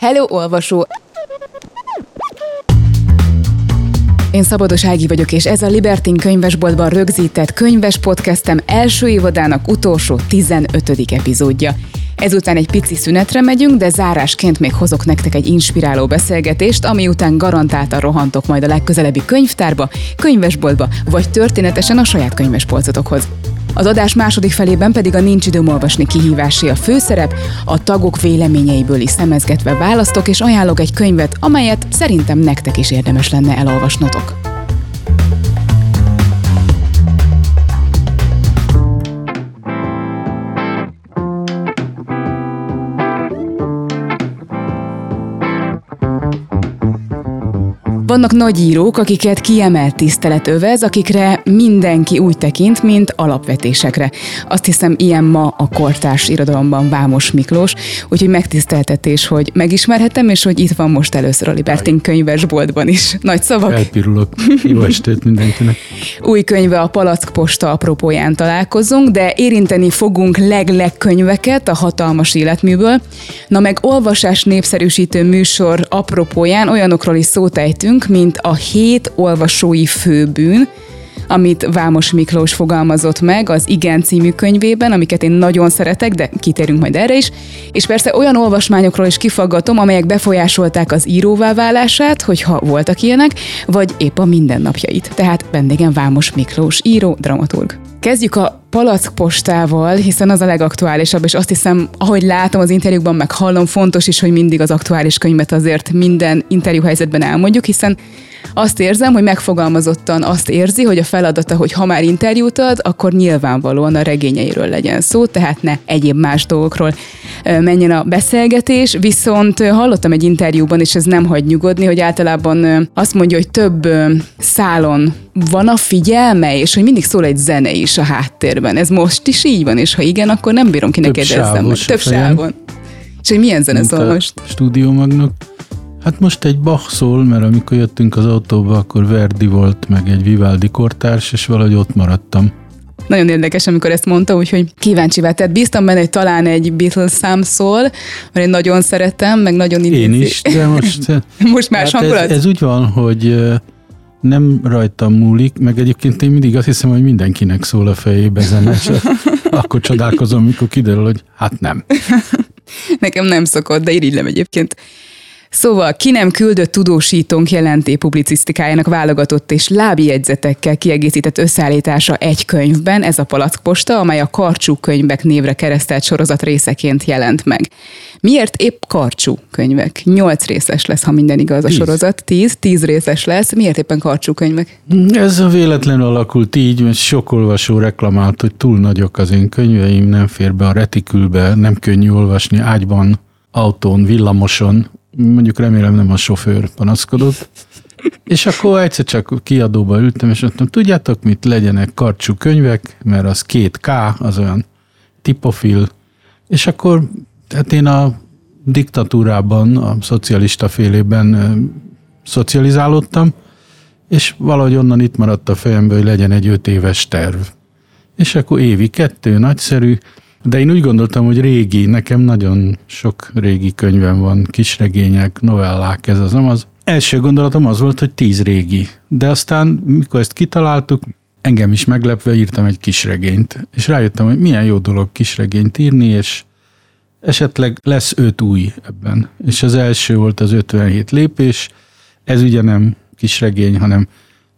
Hello, olvasó! Én Szabados Ági vagyok, és ez a Libertin könyvesboltban rögzített könyves podcastem első évadának utolsó 15. epizódja. Ezután egy pici szünetre megyünk, de zárásként még hozok nektek egy inspiráló beszélgetést, ami után garantáltan rohantok majd a legközelebbi könyvtárba, könyvesboltba, vagy történetesen a saját könyvespolcotokhoz. Az adás második felében pedig a Nincs időm olvasni kihívásé a főszerep, a tagok véleményeiből is szemezgetve választok és ajánlok egy könyvet, amelyet szerintem nektek is érdemes lenne elolvasnotok. Vannak nagy írók, akiket kiemelt tisztelet övez, akikre mindenki úgy tekint, mint alapvetésekre. Azt hiszem, ilyen ma a kortárs irodalomban Vámos Miklós, úgyhogy megtiszteltetés, hogy megismerhetem, és hogy itt van most először a Libertin könyvesboltban is. Nagy szavak. Elpirulok. Jó estét mindenkinek. Új könyve a Palack Posta apropóján találkozunk, de érinteni fogunk leg-leg könyveket a hatalmas életműből. Na meg olvasás népszerűsítő műsor apropóján olyanokról is szót ejtünk, mint a hét olvasói főbűn, amit Vámos Miklós fogalmazott meg az Igen című könyvében, amiket én nagyon szeretek, de kitérünk majd erre is. És persze olyan olvasmányokról is kifaggatom, amelyek befolyásolták az íróvá válását, hogyha voltak ilyenek, vagy épp a mindennapjait. Tehát vendégem Vámos Miklós, író, dramaturg. Kezdjük a palackpostával, hiszen az a legaktuálisabb, és azt hiszem, ahogy látom az interjúkban, meg hallom, fontos is, hogy mindig az aktuális könyvet azért minden interjú helyzetben elmondjuk, hiszen azt érzem, hogy megfogalmazottan azt érzi, hogy a feladata, hogy ha már interjút ad, akkor nyilvánvalóan a regényeiről legyen szó, tehát ne egyéb más dolgokról menjen a beszélgetés. Viszont hallottam egy interjúban, és ez nem hagy nyugodni, hogy általában azt mondja, hogy több szálon van a figyelme, és hogy mindig szól egy zene is a háttérben. Ez most is így van, és ha igen, akkor nem bírom ki ne kérdezzem meg. Több sávon. És hogy milyen zene szól most? Stúdiómagnak. Hát most egy Bach szól, mert amikor jöttünk az autóba, akkor Verdi volt, meg egy Vivaldi kortárs, és valahogy ott maradtam. Nagyon érdekes, amikor ezt mondta, úgyhogy kíváncsi Tehát bíztam benne, hogy talán egy Beatles szám szól, mert én nagyon szeretem, meg nagyon idézi. Én is, de most... most más hát ez, ez úgy van, hogy nem rajtam múlik, meg egyébként én mindig azt hiszem, hogy mindenkinek szól a fejébe zene, akkor csodálkozom, mikor kiderül, hogy hát nem. Nekem nem szokott, de irigylem egyébként. Szóval ki nem küldött tudósítónk jelenté publicisztikájának válogatott és lábjegyzetekkel kiegészített összeállítása egy könyvben, ez a Palackposta, amely a Karcsú könyvek névre keresztelt sorozat részeként jelent meg. Miért épp Karcsú könyvek? Nyolc részes lesz, ha minden igaz a tíz. sorozat. Tíz, tíz részes lesz. Miért éppen Karcsú könyvek? Ez a véletlenül alakult így, mert sok olvasó reklamált, hogy túl nagyok az én könyveim, nem fér be a retikülbe, nem könnyű olvasni ágyban, autón, villamoson, mondjuk remélem nem a sofőr panaszkodott, és akkor egyszer csak kiadóba ültem, és mondtam, tudjátok mit, legyenek karcsú könyvek, mert az két K, az olyan tipofil, és akkor hát én a diktatúrában, a szocialista félében szocializálódtam, és valahogy onnan itt maradt a fejembe, hogy legyen egy öt éves terv. És akkor évi kettő, nagyszerű, de én úgy gondoltam, hogy régi, nekem nagyon sok régi könyvem van, kisregények, novellák, ez az, az. Első gondolatom az volt, hogy tíz régi. De aztán, mikor ezt kitaláltuk, engem is meglepve írtam egy kisregényt, és rájöttem, hogy milyen jó dolog kisregényt írni, és esetleg lesz öt új ebben. És az első volt az 57 lépés, ez ugye nem kisregény, hanem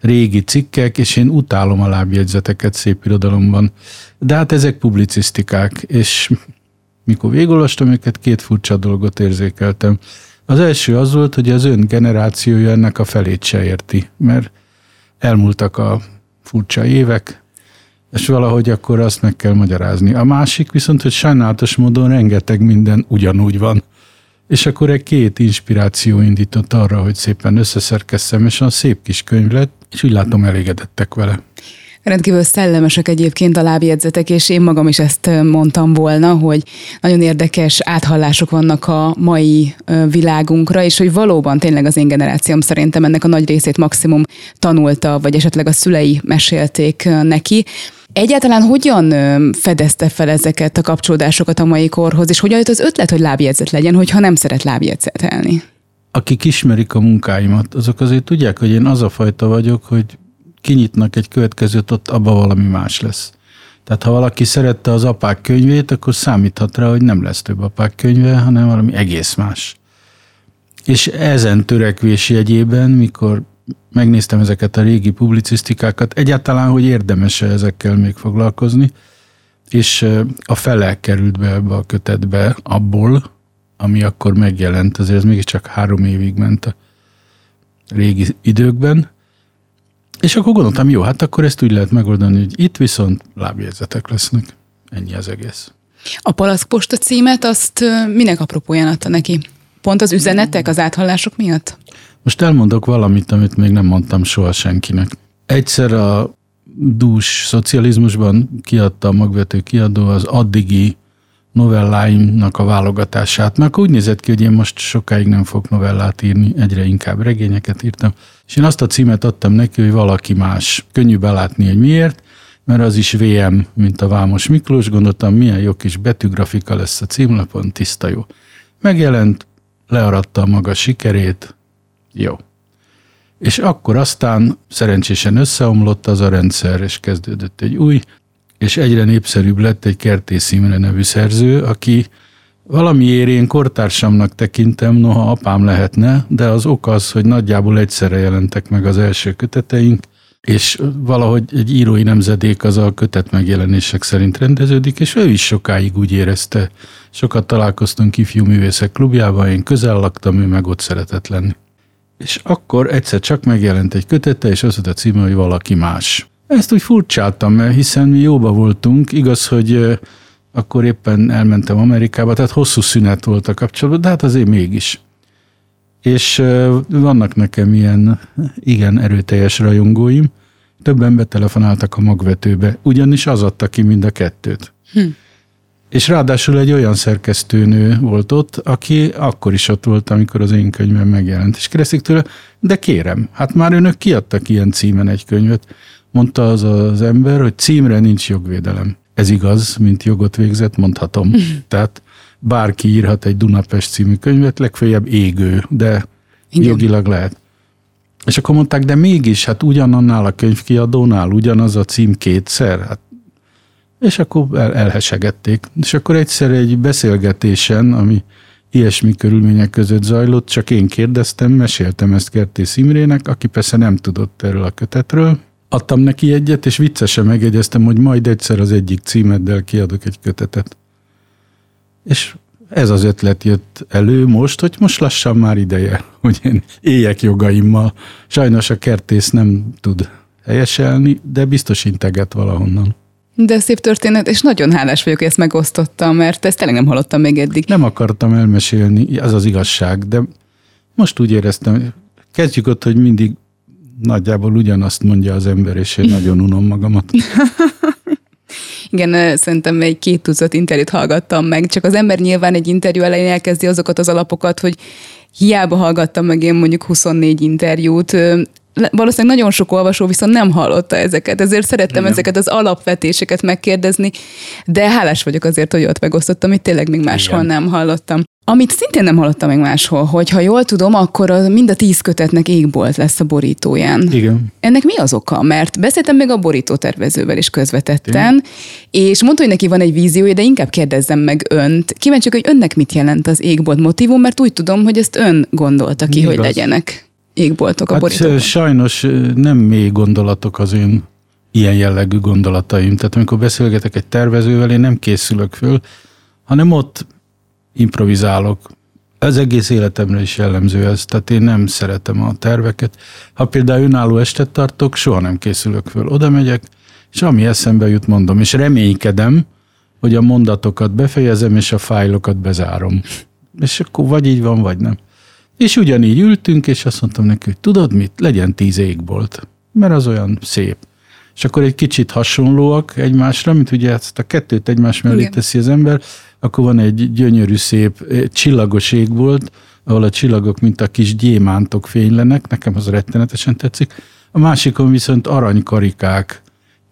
régi cikkek, és én utálom a lábjegyzeteket szép irodalomban. De hát ezek publicisztikák, és mikor végigolvastam őket, két furcsa dolgot érzékeltem. Az első az volt, hogy az ön generációja ennek a felét se érti, mert elmúltak a furcsa évek, és valahogy akkor azt meg kell magyarázni. A másik viszont, hogy sajnálatos módon rengeteg minden ugyanúgy van. És akkor egy két inspiráció indított arra, hogy szépen összeszerkesszem, és a szép kis könyv lett, és úgy látom elégedettek vele. Rendkívül szellemesek egyébként a lábjegyzetek, és én magam is ezt mondtam volna, hogy nagyon érdekes áthallások vannak a mai világunkra, és hogy valóban tényleg az én generációm szerintem ennek a nagy részét maximum tanulta, vagy esetleg a szülei mesélték neki. Egyáltalán hogyan fedezte fel ezeket a kapcsolódásokat a mai korhoz, és hogyan jött az ötlet, hogy lábjegyzet legyen, hogyha nem szeret lábjegyzetelni? Akik ismerik a munkáimat, azok azért tudják, hogy én az a fajta vagyok, hogy kinyitnak egy következőt, ott abba valami más lesz. Tehát ha valaki szerette az apák könyvét, akkor számíthat rá, hogy nem lesz több apák könyve, hanem valami egész más. És ezen törekvés jegyében, mikor megnéztem ezeket a régi publicisztikákat, egyáltalán, hogy érdemes-e ezekkel még foglalkozni, és a fele került be ebbe a kötetbe abból, ami akkor megjelent, azért ez mégiscsak három évig ment a régi időkben, és akkor gondoltam, jó, hát akkor ezt úgy lehet megoldani, hogy itt viszont lábjegyzetek lesznek. Ennyi az egész. A palackposta címet azt minek apropóján adta neki? Pont az üzenetek, az áthallások miatt? Most elmondok valamit, amit még nem mondtam soha senkinek. Egyszer a dús szocializmusban kiadta a magvető kiadó az addigi novelláimnak a válogatását, mert úgy nézett ki, hogy én most sokáig nem fogok novellát írni, egyre inkább regényeket írtam, és én azt a címet adtam neki, hogy valaki más. Könnyű belátni, hogy miért, mert az is VM, mint a Vámos Miklós, gondoltam, milyen jó kis betűgrafika lesz a címlapon, tiszta jó. Megjelent, learatta a maga sikerét, jó. És akkor aztán szerencsésen összeomlott az a rendszer, és kezdődött egy új, és egyre népszerűbb lett egy Kertész Imre nevű szerző, aki valamiért én kortársamnak tekintem, noha apám lehetne, de az ok az, hogy nagyjából egyszerre jelentek meg az első köteteink, és valahogy egy írói nemzedék az a kötet megjelenések szerint rendeződik, és ő is sokáig úgy érezte. Sokat találkoztunk ifjú művészek klubjában, én közel laktam, ő meg ott szeretett lenni. És akkor egyszer csak megjelent egy kötete, és az a címe, hogy valaki más. Ezt úgy furcsáltam, hiszen mi jóba voltunk, igaz, hogy akkor éppen elmentem Amerikába, tehát hosszú szünet volt a kapcsolatban, de hát azért mégis. És vannak nekem ilyen igen erőteljes rajongóim, többen betelefonáltak a magvetőbe, ugyanis az adta ki mind a kettőt. Hm. És ráadásul egy olyan szerkesztőnő volt ott, aki akkor is ott volt, amikor az én könyvem megjelent. És kérdezik tőle, de kérem, hát már önök kiadtak ilyen címen egy könyvet. Mondta az az ember, hogy címre nincs jogvédelem. Ez igaz, mint jogot végzett, mondhatom. Tehát bárki írhat egy Dunapest című könyvet, legfeljebb égő, de Igen. jogilag lehet. És akkor mondták, de mégis, hát ugyanannál a könyvkiadónál ugyanaz a cím kétszer, hát és akkor el, elhesegették. És akkor egyszer egy beszélgetésen, ami ilyesmi körülmények között zajlott, csak én kérdeztem, meséltem ezt Kertész Imrének, aki persze nem tudott erről a kötetről. Adtam neki egyet, és viccesen megjegyeztem, hogy majd egyszer az egyik címeddel kiadok egy kötetet. És ez az ötlet jött elő most, hogy most lassan már ideje, hogy én éljek jogaimmal. Sajnos a kertész nem tud helyeselni, de biztos integet valahonnan. De szép történet, és nagyon hálás vagyok, hogy ezt megosztottam, mert ezt tényleg nem hallottam még eddig. Nem akartam elmesélni, az az igazság, de most úgy éreztem, kezdjük ott, hogy mindig nagyjából ugyanazt mondja az ember, és én nagyon unom magamat. Igen, szerintem egy két tucat interjút hallgattam meg, csak az ember nyilván egy interjú elején elkezdi azokat az alapokat, hogy hiába hallgattam meg én mondjuk 24 interjút, valószínűleg nagyon sok olvasó viszont nem hallotta ezeket, ezért szerettem Igen. ezeket az alapvetéseket megkérdezni, de hálás vagyok azért, hogy ott megosztottam, amit tényleg még máshol Igen. nem hallottam. Amit szintén nem hallottam még máshol, hogy ha jól tudom, akkor a, mind a tíz kötetnek égbolt lesz a borítóján. Igen. Ennek mi az oka? Mert beszéltem még a borítótervezővel is közvetetten, Igen. és mondta, hogy neki van egy víziója, de inkább kérdezzem meg önt. Kíváncsi, hogy önnek mit jelent az égbolt motivum, mert úgy tudom, hogy ezt ön gondolta ki, Igaz. hogy legyenek égboltok a hát, Sajnos nem mély gondolatok az én ilyen jellegű gondolataim. Tehát amikor beszélgetek egy tervezővel, én nem készülök föl, hanem ott improvizálok. Ez egész életemre is jellemző ez, tehát én nem szeretem a terveket. Ha például önálló estet tartok, soha nem készülök föl. Oda megyek, és ami eszembe jut, mondom, és reménykedem, hogy a mondatokat befejezem, és a fájlokat bezárom. És akkor vagy így van, vagy nem. És ugyanígy ültünk, és azt mondtam neki, hogy tudod mit, legyen tíz égbolt, mert az olyan szép. És akkor egy kicsit hasonlóak egymásra, mint ugye ezt a kettőt egymás mellé Igen. teszi az ember, akkor van egy gyönyörű szép csillagos égbolt, ahol a csillagok, mint a kis gyémántok fénylenek, nekem az rettenetesen tetszik. A másikon viszont aranykarikák,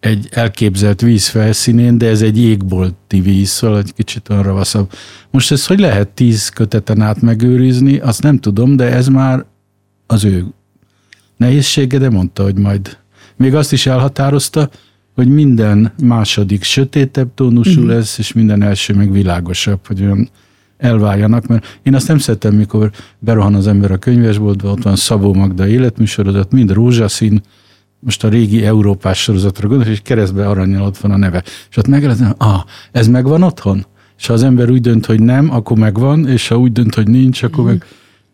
egy elképzelt víz felszínén, de ez egy jégbolti víz, szóval egy kicsit olyan ravaszabb. Most ezt hogy lehet tíz köteten át megőrizni, azt nem tudom, de ez már az ő nehézsége, de mondta, hogy majd. Még azt is elhatározta, hogy minden második sötétebb tónusú uh-huh. lesz, és minden első meg világosabb, hogy olyan elváljanak, mert én azt nem szeretem, mikor berohan az ember a könyvesboltba, ott van Szabó Magda életműsorozat, mind rózsaszín, most a régi Európás sorozatra gondolok, és keresztbe aranyal ott van a neve. És ott megelezem, ah, ez megvan otthon? És ha az ember úgy dönt, hogy nem, akkor megvan, és ha úgy dönt, hogy nincs, akkor meg...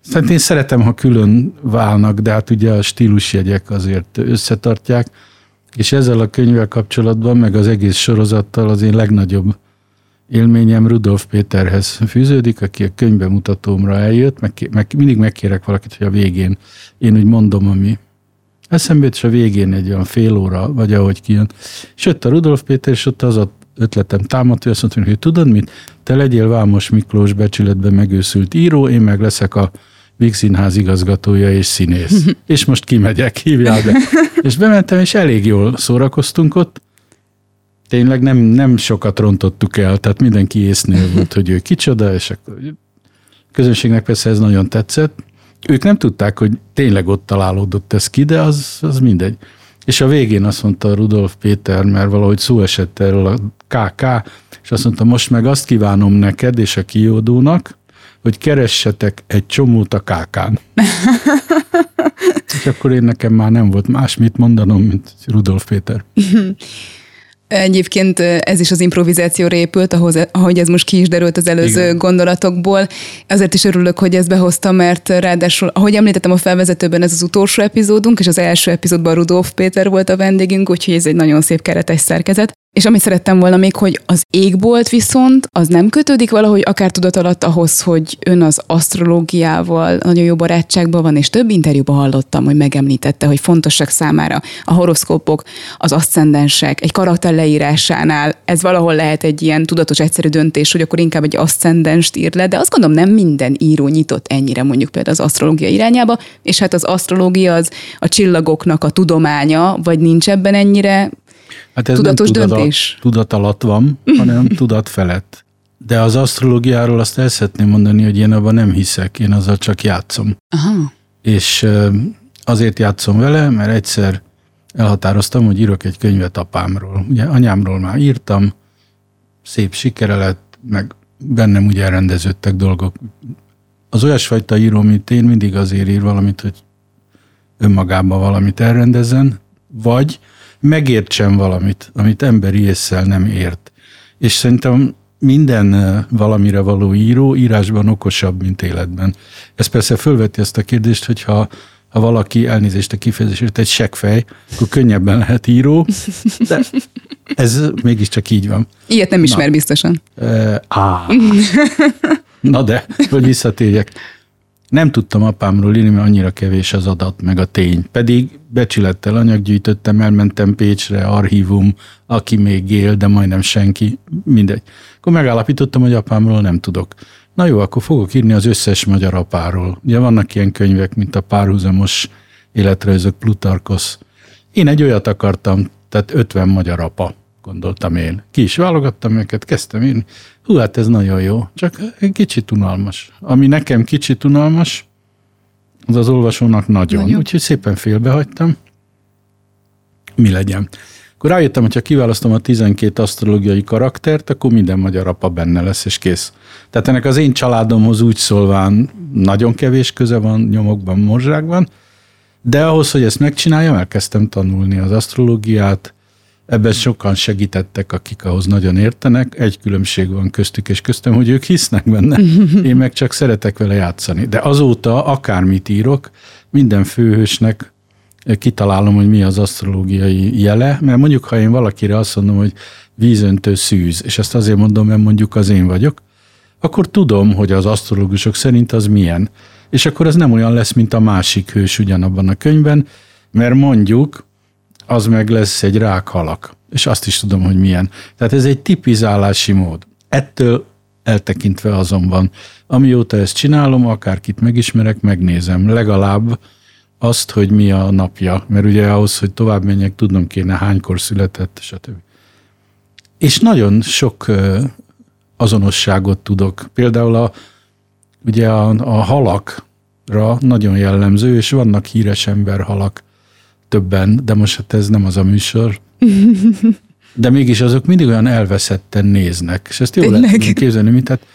Szerintem én szeretem, ha külön válnak, de hát ugye a stílusjegyek azért összetartják, és ezzel a könyvvel kapcsolatban, meg az egész sorozattal az én legnagyobb élményem Rudolf Péterhez fűződik, aki a könyvbemutatómra eljött, meg, meg, mindig megkérek valakit, hogy a végén én úgy mondom, ami eszembe és a végén egy olyan fél óra, vagy ahogy kijön. És jött a Rudolf Péter, és ott az a ötletem támadt, hogy azt mondta, hogy tudod mit, te legyél Vámos Miklós becsületben megőszült író, én meg leszek a Víg Színház igazgatója és színész. és most kimegyek, hívjál be. és bementem, és elég jól szórakoztunk ott. Tényleg nem, nem sokat rontottuk el, tehát mindenki észnél volt, hogy ő kicsoda, és akkor közönségnek persze ez nagyon tetszett. Ők nem tudták, hogy tényleg ott találódott ez ki, de az, az mindegy. És a végén azt mondta Rudolf Péter, mert valahogy szó esett erről a KK, és azt mondta, most meg azt kívánom neked és a kiódónak, hogy keressetek egy csomót a kákán. és akkor én nekem már nem volt más mit mondanom, mint Rudolf Péter. Egyébként ez is az improvizációra épült, ahhoz, ahogy ez most ki is derült az előző Igen. gondolatokból. Azért is örülök, hogy ezt behoztam, mert ráadásul, ahogy említettem a felvezetőben, ez az utolsó epizódunk, és az első epizódban Rudolf Péter volt a vendégünk, úgyhogy ez egy nagyon szép keretes szerkezet. És amit szerettem volna még, hogy az égbolt viszont az nem kötődik valahogy akár tudat alatt ahhoz, hogy ön az asztrológiával nagyon jó barátságban van, és több interjúban hallottam, hogy megemlítette, hogy fontosak számára a horoszkópok, az aszcendensek, egy karakter leírásánál. Ez valahol lehet egy ilyen tudatos, egyszerű döntés, hogy akkor inkább egy aszcendenst ír le, de azt gondolom nem minden író nyitott ennyire mondjuk például az asztrológia irányába, és hát az asztrológia az a csillagoknak a tudománya, vagy nincs ebben ennyire Hát ez Tudatos nem tudat, döntés? tudat alatt van, hanem tudat felett. De az asztrológiáról azt el szeretném mondani, hogy én abban nem hiszek, én azzal csak játszom. Aha. És azért játszom vele, mert egyszer elhatároztam, hogy írok egy könyvet apámról. Ugye anyámról már írtam, szép sikere lett, meg bennem ugye elrendeződtek dolgok. Az olyasfajta író, mint én, mindig azért ír valamit, hogy önmagában valamit elrendezzen, vagy megértsen valamit, amit emberi észsel nem ért. És szerintem minden valamire való író írásban okosabb, mint életben. Ez persze fölveti ezt a kérdést, hogyha ha valaki elnézést a kifejezésért egy seggfej, akkor könnyebben lehet író, de ez mégiscsak így van. Ilyet nem ismer Na. biztosan. E, á. Na de, hogy visszatérjek. Nem tudtam apámról írni, mert annyira kevés az adat, meg a tény. Pedig becsülettel anyaggyűjtöttem, elmentem Pécsre, archívum, aki még él, de majdnem senki, mindegy. Akkor megállapítottam, hogy apámról nem tudok. Na jó, akkor fogok írni az összes magyar apáról. Ugye vannak ilyen könyvek, mint a párhuzamos életrajzok Plutarkosz. Én egy olyat akartam, tehát 50 magyar apa gondoltam én. Ki is válogattam őket, kezdtem én. Hú, hát ez nagyon jó, csak egy kicsit unalmas. Ami nekem kicsit unalmas, az az olvasónak nagyon. nagyon. Úgyhogy szépen félbehagytam. Mi legyen. Akkor rájöttem, hogy ha kiválasztom a 12 asztrológiai karaktert, akkor minden magyar apa benne lesz, és kész. Tehát ennek az én családomhoz úgy szólván nagyon kevés köze van nyomokban, morzsákban, de ahhoz, hogy ezt megcsináljam, elkezdtem tanulni az asztrológiát, Ebben sokan segítettek, akik ahhoz nagyon értenek. Egy különbség van köztük és köztem, hogy ők hisznek benne. Én meg csak szeretek vele játszani. De azóta akármit írok, minden főhősnek kitalálom, hogy mi az asztrológiai jele, mert mondjuk, ha én valakire azt mondom, hogy vízöntő szűz, és ezt azért mondom, mert mondjuk az én vagyok, akkor tudom, hogy az asztrológusok szerint az milyen. És akkor az nem olyan lesz, mint a másik hős ugyanabban a könyvben, mert mondjuk az meg lesz egy rákhalak. És azt is tudom, hogy milyen. Tehát ez egy tipizálási mód. Ettől eltekintve azonban, amióta ezt csinálom, akárkit megismerek, megnézem. Legalább azt, hogy mi a napja, mert ugye ahhoz, hogy tovább menjek, tudnom kéne hánykor született, stb. És nagyon sok azonosságot tudok. Például a, ugye a, a halakra nagyon jellemző, és vannak híres emberhalak többen, de most hát ez nem az a műsor. De mégis azok mindig olyan elveszetten néznek, és ezt jól lehet képzelni, mint hát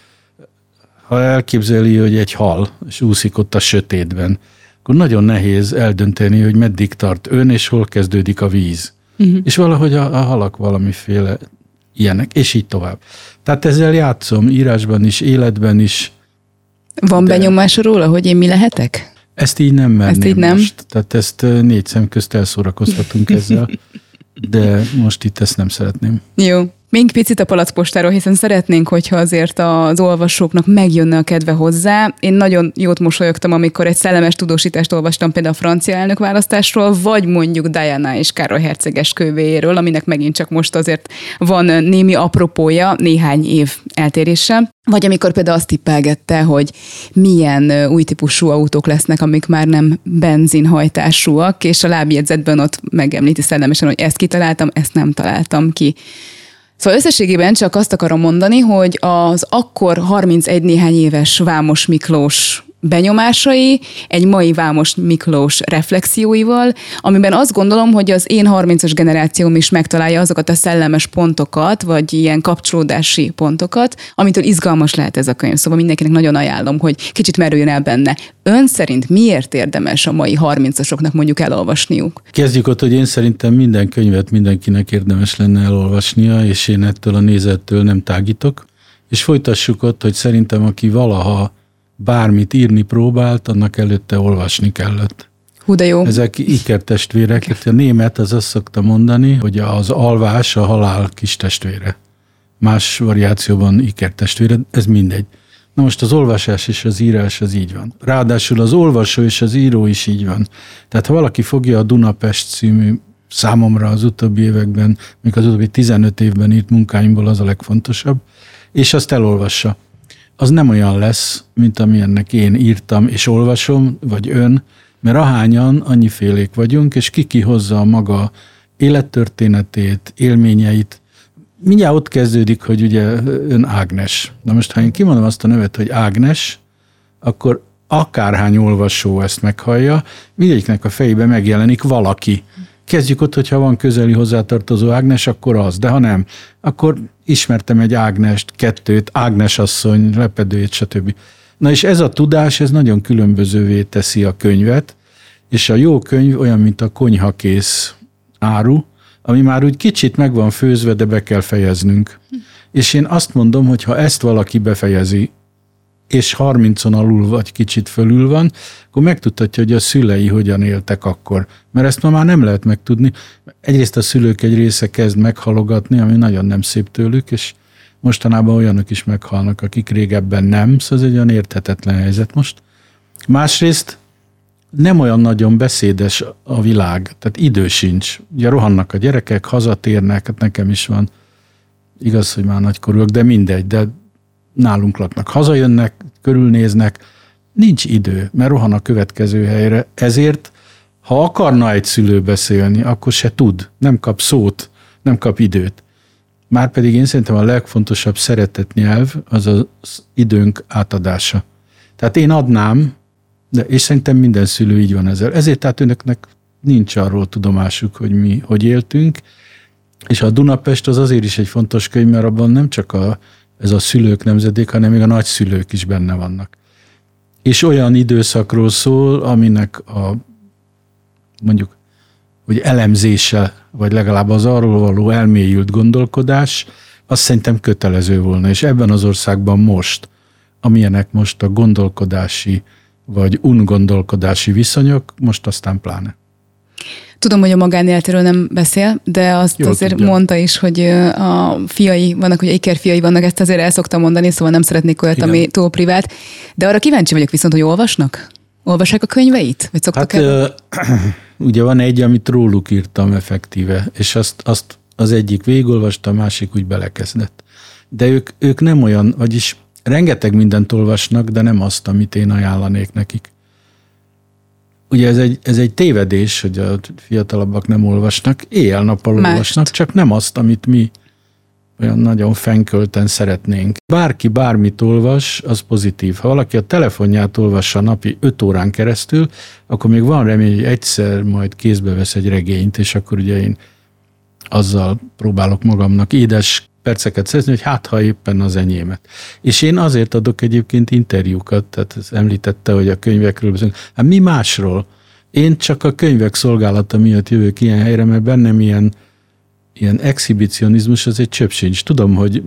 ha elképzeli, hogy egy hal, és úszik ott a sötétben, akkor nagyon nehéz eldönteni, hogy meddig tart ön, és hol kezdődik a víz. Uh-huh. És valahogy a, a halak valamiféle ilyenek, és így tovább. Tehát ezzel játszom írásban is, életben is. Van de... benyomás róla, hogy én mi lehetek? Ezt így nem merném ezt így nem? most. Tehát ezt négy szem közt elszórakoztatunk ezzel, de most itt ezt nem szeretném. Jó. Még picit a palacpostáról, hiszen szeretnénk, hogyha azért az olvasóknak megjönne a kedve hozzá. Én nagyon jót mosolyogtam, amikor egy szellemes tudósítást olvastam például a francia elnök választásról, vagy mondjuk Diana és Károly herceges kövéről, aminek megint csak most azért van némi apropója, néhány év eltéréssel. Vagy amikor például azt tippelgette, hogy milyen új típusú autók lesznek, amik már nem benzinhajtásúak, és a lábjegyzetben ott megemlíti szellemesen, hogy ezt kitaláltam, ezt nem találtam ki. Szóval összességében csak azt akarom mondani, hogy az akkor 31 néhány éves Vámos Miklós benyomásai, egy mai Vámos Miklós reflexióival, amiben azt gondolom, hogy az én 30-as generációm is megtalálja azokat a szellemes pontokat, vagy ilyen kapcsolódási pontokat, amitől izgalmas lehet ez a könyv. Szóval mindenkinek nagyon ajánlom, hogy kicsit merüljön el benne. Ön szerint miért érdemes a mai 30-asoknak mondjuk elolvasniuk? Kezdjük ott, hogy én szerintem minden könyvet mindenkinek érdemes lenne elolvasnia, és én ettől a nézettől nem tágítok. És folytassuk ott, hogy szerintem aki valaha bármit írni próbált, annak előtte olvasni kellett. Hú, de jó. Ezek ikertestvérek. Hát a német az azt szokta mondani, hogy az alvás a halál kis testvére. Más variációban ikertestvére, ez mindegy. Na most az olvasás és az írás az így van. Ráadásul az olvasó és az író is így van. Tehát ha valaki fogja a Dunapest című számomra az utóbbi években, még az utóbbi 15 évben írt munkáimból az a legfontosabb, és azt elolvassa az nem olyan lesz, mint amilyennek én írtam és olvasom, vagy ön, mert ahányan annyifélék vagyunk, és ki hozza a maga élettörténetét, élményeit. Mindjárt ott kezdődik, hogy ugye ön Ágnes. Na most, ha én kimondom azt a nevet, hogy Ágnes, akkor akárhány olvasó ezt meghallja, mindegyiknek a fejében megjelenik valaki. Kezdjük ott, hogyha van közeli hozzátartozó Ágnes, akkor az, de ha nem, akkor ismertem egy Ágnest, kettőt, Ágnes asszony, lepedőjét, stb. Na és ez a tudás, ez nagyon különbözővé teszi a könyvet, és a jó könyv olyan, mint a konyhakész áru, ami már úgy kicsit meg van főzve, de be kell fejeznünk. És én azt mondom, hogy ha ezt valaki befejezi, és 30-on alul vagy kicsit fölül van, akkor megtudhatja, hogy a szülei hogyan éltek akkor. Mert ezt ma már nem lehet megtudni. Egyrészt a szülők egy része kezd meghalogatni, ami nagyon nem szép tőlük, és mostanában olyanok is meghalnak, akik régebben nem, szóval ez egy olyan érthetetlen helyzet most. Másrészt nem olyan nagyon beszédes a világ, tehát idő sincs. Ugye rohannak a gyerekek, hazatérnek, hát nekem is van, igaz, hogy már nagykorúak, de mindegy, de nálunk laknak, hazajönnek, körülnéznek, nincs idő, mert rohan a következő helyre. Ezért, ha akarna egy szülő beszélni, akkor se tud, nem kap szót, nem kap időt. Márpedig én szerintem a legfontosabb szeretett nyelv az az időnk átadása. Tehát én adnám, de és szerintem minden szülő így van ezzel. Ezért tehát önöknek nincs arról tudomásuk, hogy mi hogy éltünk, és a Dunapest az azért is egy fontos könyv, mert abban nem csak a ez a szülők nemzedék, hanem még a nagyszülők is benne vannak. És olyan időszakról szól, aminek a mondjuk, hogy elemzése, vagy legalább az arról való elmélyült gondolkodás, azt szerintem kötelező volna. És ebben az országban most, amilyenek most a gondolkodási vagy ungondolkodási viszonyok, most aztán pláne. Tudom, hogy a magánéletéről nem beszél, de azt Jó, azért tudja. mondta is, hogy a fiai vannak, hogy iker fiai vannak, ezt azért el szoktam mondani, szóval nem szeretnék olyat, Igen. ami túl privát. De arra kíváncsi vagyok viszont, hogy olvasnak? Olvassák a könyveit? Vagy szoktak hát, el? ugye van egy, amit róluk írtam effektíve, és azt, azt az egyik végigolvasta, a másik úgy belekezdett. De ők, ők nem olyan, vagyis rengeteg mindent olvasnak, de nem azt, amit én ajánlanék nekik ugye ez egy, ez egy tévedés, hogy a fiatalabbak nem olvasnak, éjjel-nappal olvasnak, csak nem azt, amit mi olyan nagyon fenkölten szeretnénk. Bárki bármit olvas, az pozitív. Ha valaki a telefonját olvassa napi 5 órán keresztül, akkor még van remény, hogy egyszer majd kézbe vesz egy regényt, és akkor ugye én azzal próbálok magamnak édes perceket szerezni, hogy hát ha éppen az enyémet. És én azért adok egyébként interjúkat, tehát ez említette, hogy a könyvekről beszélünk. Hát mi másról? Én csak a könyvek szolgálata miatt jövök ilyen helyre, mert bennem ilyen, ilyen exhibicionizmus az egy csöpp sincs. Tudom, hogy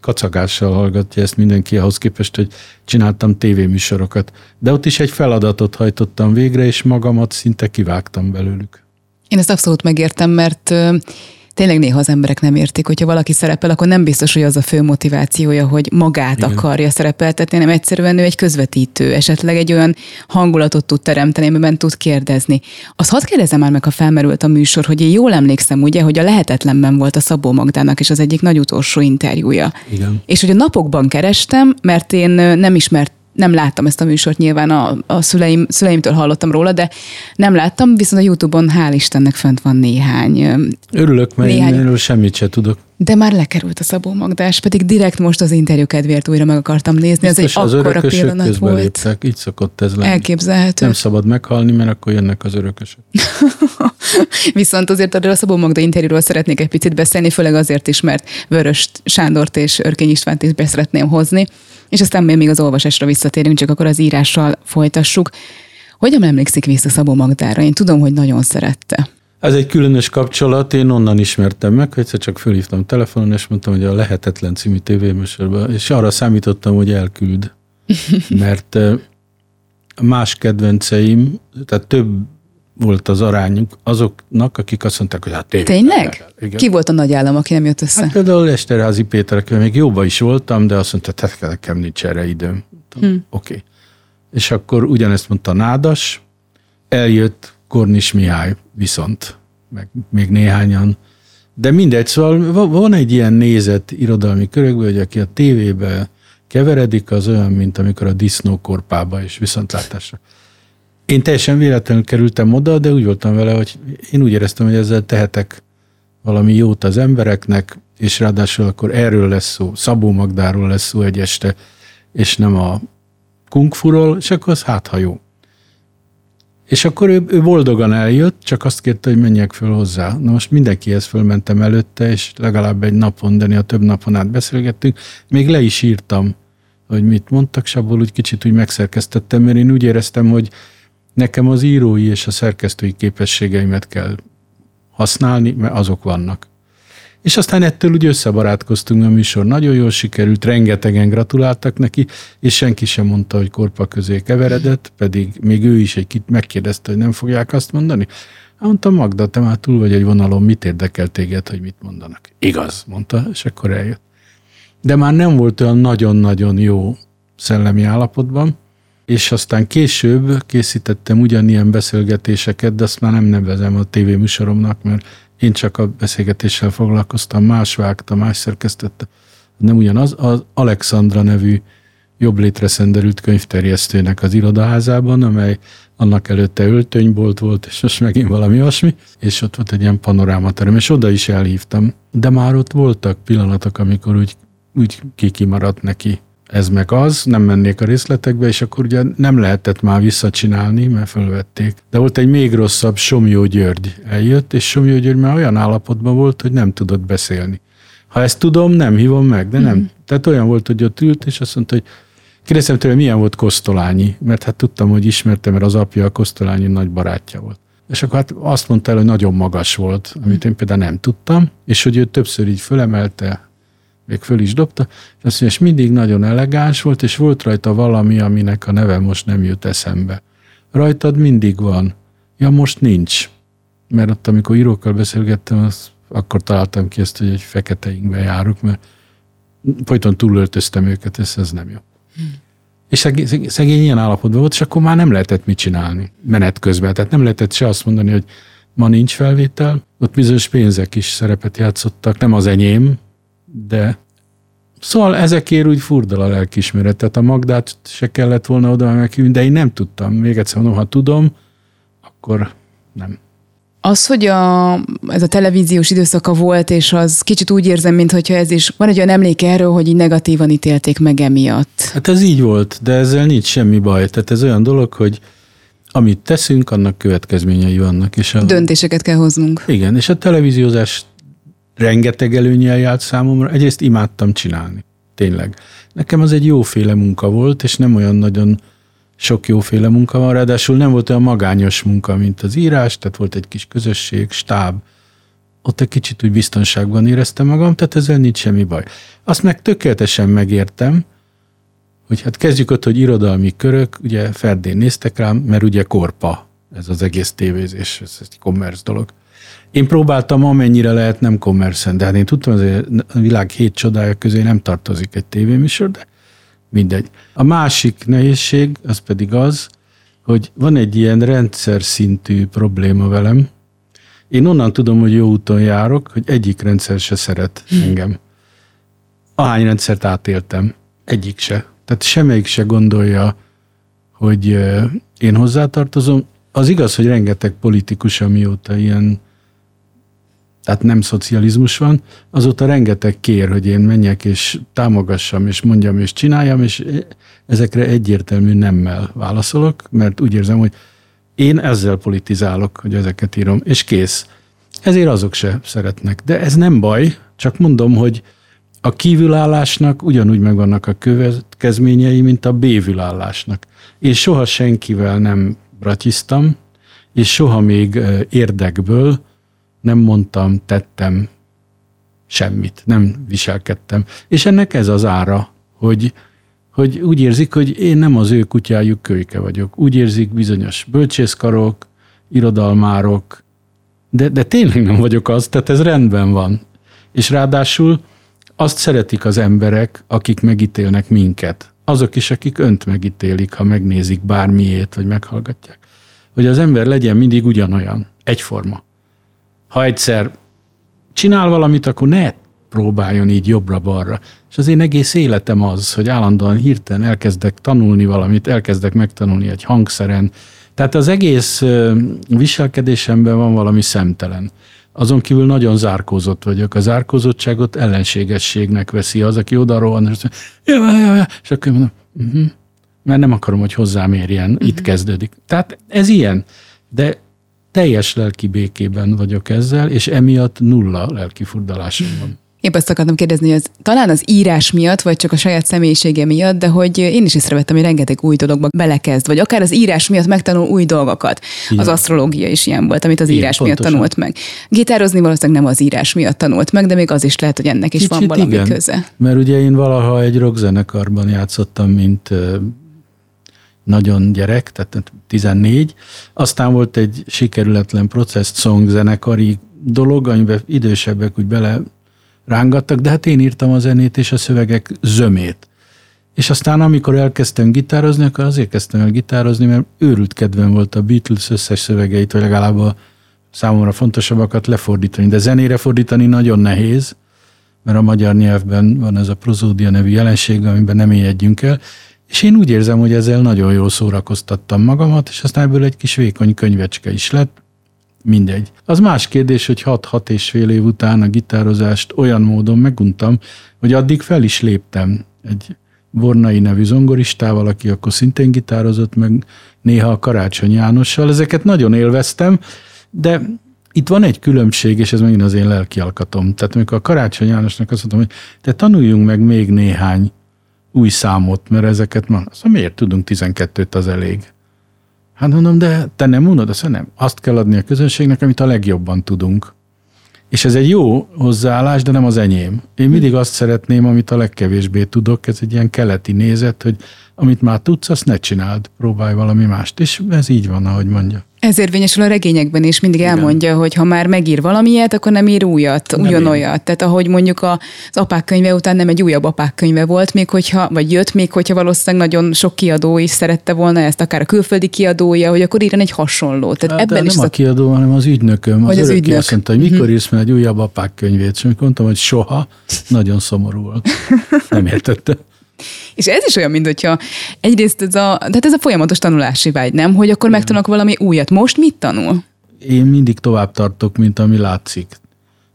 kacagással hallgatja ezt mindenki ahhoz képest, hogy csináltam tévéműsorokat. De ott is egy feladatot hajtottam végre, és magamat szinte kivágtam belőlük. Én ezt abszolút megértem, mert tényleg néha az emberek nem értik, hogyha valaki szerepel, akkor nem biztos, hogy az a fő motivációja, hogy magát Igen. akarja szerepeltetni, hanem egyszerűen ő egy közvetítő, esetleg egy olyan hangulatot tud teremteni, amiben tud kérdezni. Az hadd kérdezem már meg, ha felmerült a műsor, hogy én jól emlékszem, ugye, hogy a lehetetlenben volt a Szabó Magdának és az egyik nagy utolsó interjúja. Igen. És hogy a napokban kerestem, mert én nem ismert nem láttam ezt a műsort, nyilván a, a szüleim, szüleimtől hallottam róla, de nem láttam, viszont a Youtube-on hál' Istennek fönt van néhány. Örülök, mert néhány... én erről semmit se tudok. De már lekerült a Szabó Magdás, pedig direkt most az interjú kedvéért újra meg akartam nézni. Biztos ez egy az akkora pillanat volt. Léptek, így szokott ez lenni. Elképzelhető. Nem szabad meghalni, mert akkor jönnek az örökösök. Viszont azért arról a Szabó Magda interjúról szeretnék egy picit beszélni, főleg azért is, mert Vörös Sándort és Örkény Istvánt is be szeretném hozni és aztán még az olvasásra visszatérünk, csak akkor az írással folytassuk. Hogyan emlékszik vissza Szabó Magdára? Én tudom, hogy nagyon szerette. Ez egy különös kapcsolat, én onnan ismertem meg, egyszer csak fölhívtam telefonon, és mondtam, hogy a Lehetetlen című tévéműsorban, és arra számítottam, hogy elküld. Mert más kedvenceim, tehát több volt az arányuk azoknak, akik azt mondták, hogy hát tényleg. Tényleg? Igen. Ki volt a nagy állam, aki nem jött össze? Hát például Esterházi Péter, még jóba is voltam, de azt mondta, hogy nekem nincs erre időm. Hm. Oké. Okay. És akkor ugyanezt mondta Nádas, eljött Kornis Mihály viszont, meg még néhányan. De mindegy, szóval van egy ilyen nézet irodalmi körökből, hogy aki a tévébe keveredik, az olyan, mint amikor a disznókorpába és viszontlátásra. Én teljesen véletlenül kerültem oda, de úgy voltam vele, hogy én úgy éreztem, hogy ezzel tehetek valami jót az embereknek, és ráadásul akkor erről lesz szó, Szabó Magdáról lesz szó egy este, és nem a kungfuról, és akkor az hát, ha jó. És akkor ő, ő boldogan eljött, csak azt kérte, hogy menjek föl hozzá. Na most mindenkihez fölmentem előtte, és legalább egy napon, de a több napon át beszélgettünk. Még le is írtam, hogy mit mondtak, és abból úgy kicsit úgy megszerkesztettem, mert én úgy éreztem, hogy Nekem az írói és a szerkesztői képességeimet kell használni, mert azok vannak. És aztán ettől úgy összebarátkoztunk, a műsor nagyon jól sikerült, rengetegen gratuláltak neki, és senki sem mondta, hogy korpa közé keveredett, pedig még ő is egy kit megkérdezte, hogy nem fogják azt mondani. Mondtam, Magda, te már túl vagy egy vonalon, mit érdekel téged, hogy mit mondanak? Igaz, mondta, és akkor eljött. De már nem volt olyan nagyon-nagyon jó szellemi állapotban, és aztán később készítettem ugyanilyen beszélgetéseket, de azt már nem nevezem a tévéműsoromnak, mert én csak a beszélgetéssel foglalkoztam, más vágta, más szerkesztette. Nem ugyanaz, az Alexandra nevű jobb létre szenderült könyvterjesztőnek az irodaházában, amely annak előtte öltönybolt volt, és most megint valami olyasmi, és ott volt egy ilyen panorámaterem, és oda is elhívtam. De már ott voltak pillanatok, amikor úgy, úgy kikimaradt neki ez meg az, nem mennék a részletekbe, és akkor ugye nem lehetett már visszacsinálni, mert fölvették. De volt egy még rosszabb, Somjó György eljött, és Somjó György már olyan állapotban volt, hogy nem tudott beszélni. Ha ezt tudom, nem hívom meg, de nem. Mm. Tehát olyan volt, hogy ott ült, és azt mondta, hogy kérdeztem tőle, milyen volt Kosztolányi, mert hát tudtam, hogy ismertem, mert az apja a Kosztolányi nagy barátja volt. És akkor hát azt mondta el, hogy nagyon magas volt, amit én például nem tudtam, és hogy ő többször így fölemelte még föl is dobta, és azt mondja, és mindig nagyon elegáns volt, és volt rajta valami, aminek a neve most nem jut eszembe. Rajtad mindig van. Ja, most nincs. Mert ott, amikor írókkal beszélgettem, az, akkor találtam ki ezt, hogy egy fekete ingbe járok, mert folyton túlöltöztem őket, ez, ez nem jó. Hmm. És szegény, szegény ilyen állapotban volt, és akkor már nem lehetett mit csinálni menet közben. Tehát nem lehetett se azt mondani, hogy ma nincs felvétel, ott bizonyos pénzek is szerepet játszottak, nem az enyém, de Szóval ezekért úgy furdal a lelkismeret. Tehát a Magdát se kellett volna oda meghívni, de én nem tudtam. Még egyszer mondom, ha tudom, akkor nem. Az, hogy a, ez a televíziós időszaka volt, és az kicsit úgy érzem, mintha ez is, van egy olyan emlék erről, hogy így negatívan ítélték meg emiatt. Hát ez így volt, de ezzel nincs semmi baj. Tehát ez olyan dolog, hogy amit teszünk, annak következményei vannak. És a, Döntéseket kell hoznunk. Igen, és a televíziózás rengeteg előnyel járt számomra. Egyrészt imádtam csinálni. Tényleg. Nekem az egy jóféle munka volt, és nem olyan nagyon sok jóféle munka van, ráadásul nem volt olyan magányos munka, mint az írás, tehát volt egy kis közösség, stáb, ott egy kicsit úgy biztonságban éreztem magam, tehát ezzel nincs semmi baj. Azt meg tökéletesen megértem, hogy hát kezdjük ott, hogy irodalmi körök, ugye Ferdén néztek rám, mert ugye korpa ez az egész tévézés, ez egy commerce dolog. Én próbáltam amennyire lehet nem kommerszen, de hát én tudtam, hogy a világ hét csodája közé nem tartozik egy tévéműsor, de mindegy. A másik nehézség az pedig az, hogy van egy ilyen rendszer szintű probléma velem. Én onnan tudom, hogy jó úton járok, hogy egyik rendszer se szeret engem. Ahány rendszert átéltem, egyik se. Tehát semmelyik se gondolja, hogy én hozzátartozom. Az igaz, hogy rengeteg politikus, amióta ilyen tehát nem szocializmus van, azóta rengeteg kér, hogy én menjek és támogassam, és mondjam, és csináljam, és ezekre egyértelmű nemmel válaszolok, mert úgy érzem, hogy én ezzel politizálok, hogy ezeket írom, és kész. Ezért azok se szeretnek. De ez nem baj, csak mondom, hogy a kívülállásnak ugyanúgy megvannak a következményei, mint a bévülállásnak. Én soha senkivel nem bratyiztam, és soha még érdekből, nem mondtam, tettem semmit, nem viselkedtem. És ennek ez az ára, hogy, hogy úgy érzik, hogy én nem az ő kutyájuk kölyke vagyok. Úgy érzik bizonyos bölcsészkarok, irodalmárok, de, de tényleg nem vagyok az, tehát ez rendben van. És ráadásul azt szeretik az emberek, akik megítélnek minket. Azok is, akik önt megítélik, ha megnézik bármiét, vagy meghallgatják. Hogy az ember legyen mindig ugyanolyan, egyforma ha egyszer csinál valamit, akkor ne próbáljon így jobbra-balra. És az én egész életem az, hogy állandóan hirtelen elkezdek tanulni valamit, elkezdek megtanulni egy hangszeren. Tehát az egész viselkedésemben van valami szemtelen. Azon kívül nagyon zárkózott vagyok. A zárkózottságot ellenségességnek veszi az, aki oda rohan, és és akkor mondom, uh-huh. mert nem akarom, hogy hozzám érjen. Uh-huh. Itt kezdődik. Tehát ez ilyen. De teljes lelki békében vagyok ezzel, és emiatt nulla lelki furdalásom van. Épp azt akartam kérdezni, hogy az, talán az írás miatt, vagy csak a saját személyisége miatt, de hogy én is észrevettem, hogy rengeteg új dologba belekezd, vagy akár az írás miatt megtanul új dolgokat. Igen. Az asztrológia is ilyen volt, amit az Igen, írás pontosan. miatt tanult meg. Gitározni valószínűleg nem az írás miatt tanult meg, de még az is lehet, hogy ennek is Kicsit van valami igen, köze. Mert ugye én valaha egy rockzenekarban játszottam, mint nagyon gyerek, tehát 14. Aztán volt egy sikerületlen process song zenekari dolog, amiben idősebbek úgy bele rángattak, de hát én írtam a zenét és a szövegek zömét. És aztán amikor elkezdtem gitározni, akkor azért kezdtem el gitározni, mert őrült kedvem volt a Beatles összes szövegeit, vagy legalább a számomra fontosabbakat lefordítani. De zenére fordítani nagyon nehéz, mert a magyar nyelvben van ez a prozódia nevű jelenség, amiben nem éjjedjünk el, és én úgy érzem, hogy ezzel nagyon jól szórakoztattam magamat, és aztán ebből egy kis vékony könyvecske is lett. Mindegy. Az más kérdés, hogy 6-6 és fél év után a gitározást olyan módon meguntam, hogy addig fel is léptem egy Bornai nevű zongoristával, aki akkor szintén gitározott, meg néha a Karácsony Jánossal. Ezeket nagyon élveztem, de itt van egy különbség, és ez megint az én lelki alkatom. Tehát amikor a Karácsony Jánosnak azt mondtam, hogy te tanuljunk meg még néhány új számot, mert ezeket ma, azt miért tudunk 12-t, az elég. Hát mondom, de te nem unod, azt nem. Azt kell adni a közönségnek, amit a legjobban tudunk. És ez egy jó hozzáállás, de nem az enyém. Én mindig azt szeretném, amit a legkevésbé tudok, ez egy ilyen keleti nézet, hogy amit már tudsz, azt ne csináld, próbálj valami mást. És ez így van, ahogy mondja. Ez érvényesül a regényekben is, mindig Igen. elmondja, hogy ha már megír valamilyet, akkor nem ír újat, nem ugyanolyat. Ír. Tehát ahogy mondjuk az apák könyve után nem egy újabb apák könyve volt, még hogyha, vagy jött még, hogyha valószínűleg nagyon sok kiadó is szerette volna ezt, akár a külföldi kiadója, hogy akkor írjon egy hasonló. Tehát hát, ebben is nem a kiadó, hanem az ügynököm. Az, az ügynök. azt mondta, hogy mikor uh-huh. írsz egy újabb apák könyvét, és mondtam, hogy soha, nagyon szomorú volt. Nem értette. És ez is olyan, mint hogyha egyrészt ez a, tehát ez a folyamatos tanulási vágy, nem? Hogy akkor megtanulok valami újat. Most mit tanul? Én mindig tovább tartok, mint ami látszik.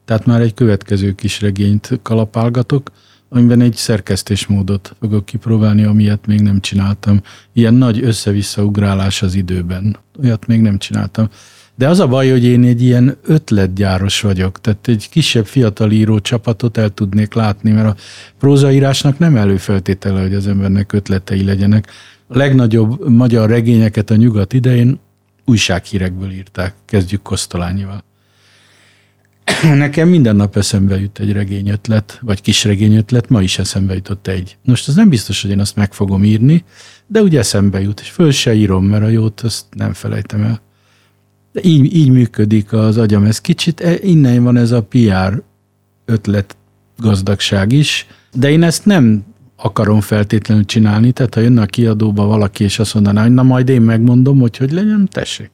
Tehát már egy következő kis regényt kalapálgatok, amiben egy szerkesztésmódot fogok kipróbálni, amilyet még nem csináltam. Ilyen nagy össze-vissza ugrálás az időben. Olyat még nem csináltam. De az a baj, hogy én egy ilyen ötletgyáros vagyok, tehát egy kisebb fiatal író csapatot el tudnék látni, mert a prózaírásnak nem előfeltétele, hogy az embernek ötletei legyenek. A legnagyobb magyar regényeket a nyugat idején újsághírekből írták. Kezdjük Kosztolányival. Nekem minden nap eszembe jut egy regényötlet, vagy kis regényötlet, ma is eszembe jutott egy. Most az nem biztos, hogy én azt meg fogom írni, de úgy eszembe jut, és föl se írom, mert a jót azt nem felejtem el. De így, így működik az agyam. Ez kicsit, e, innen van ez a PR ötlet gazdagság is, de én ezt nem akarom feltétlenül csinálni, tehát ha jönne a kiadóba valaki, és azt mondaná, hogy na majd én megmondom, hogy hogy legyen, tessék.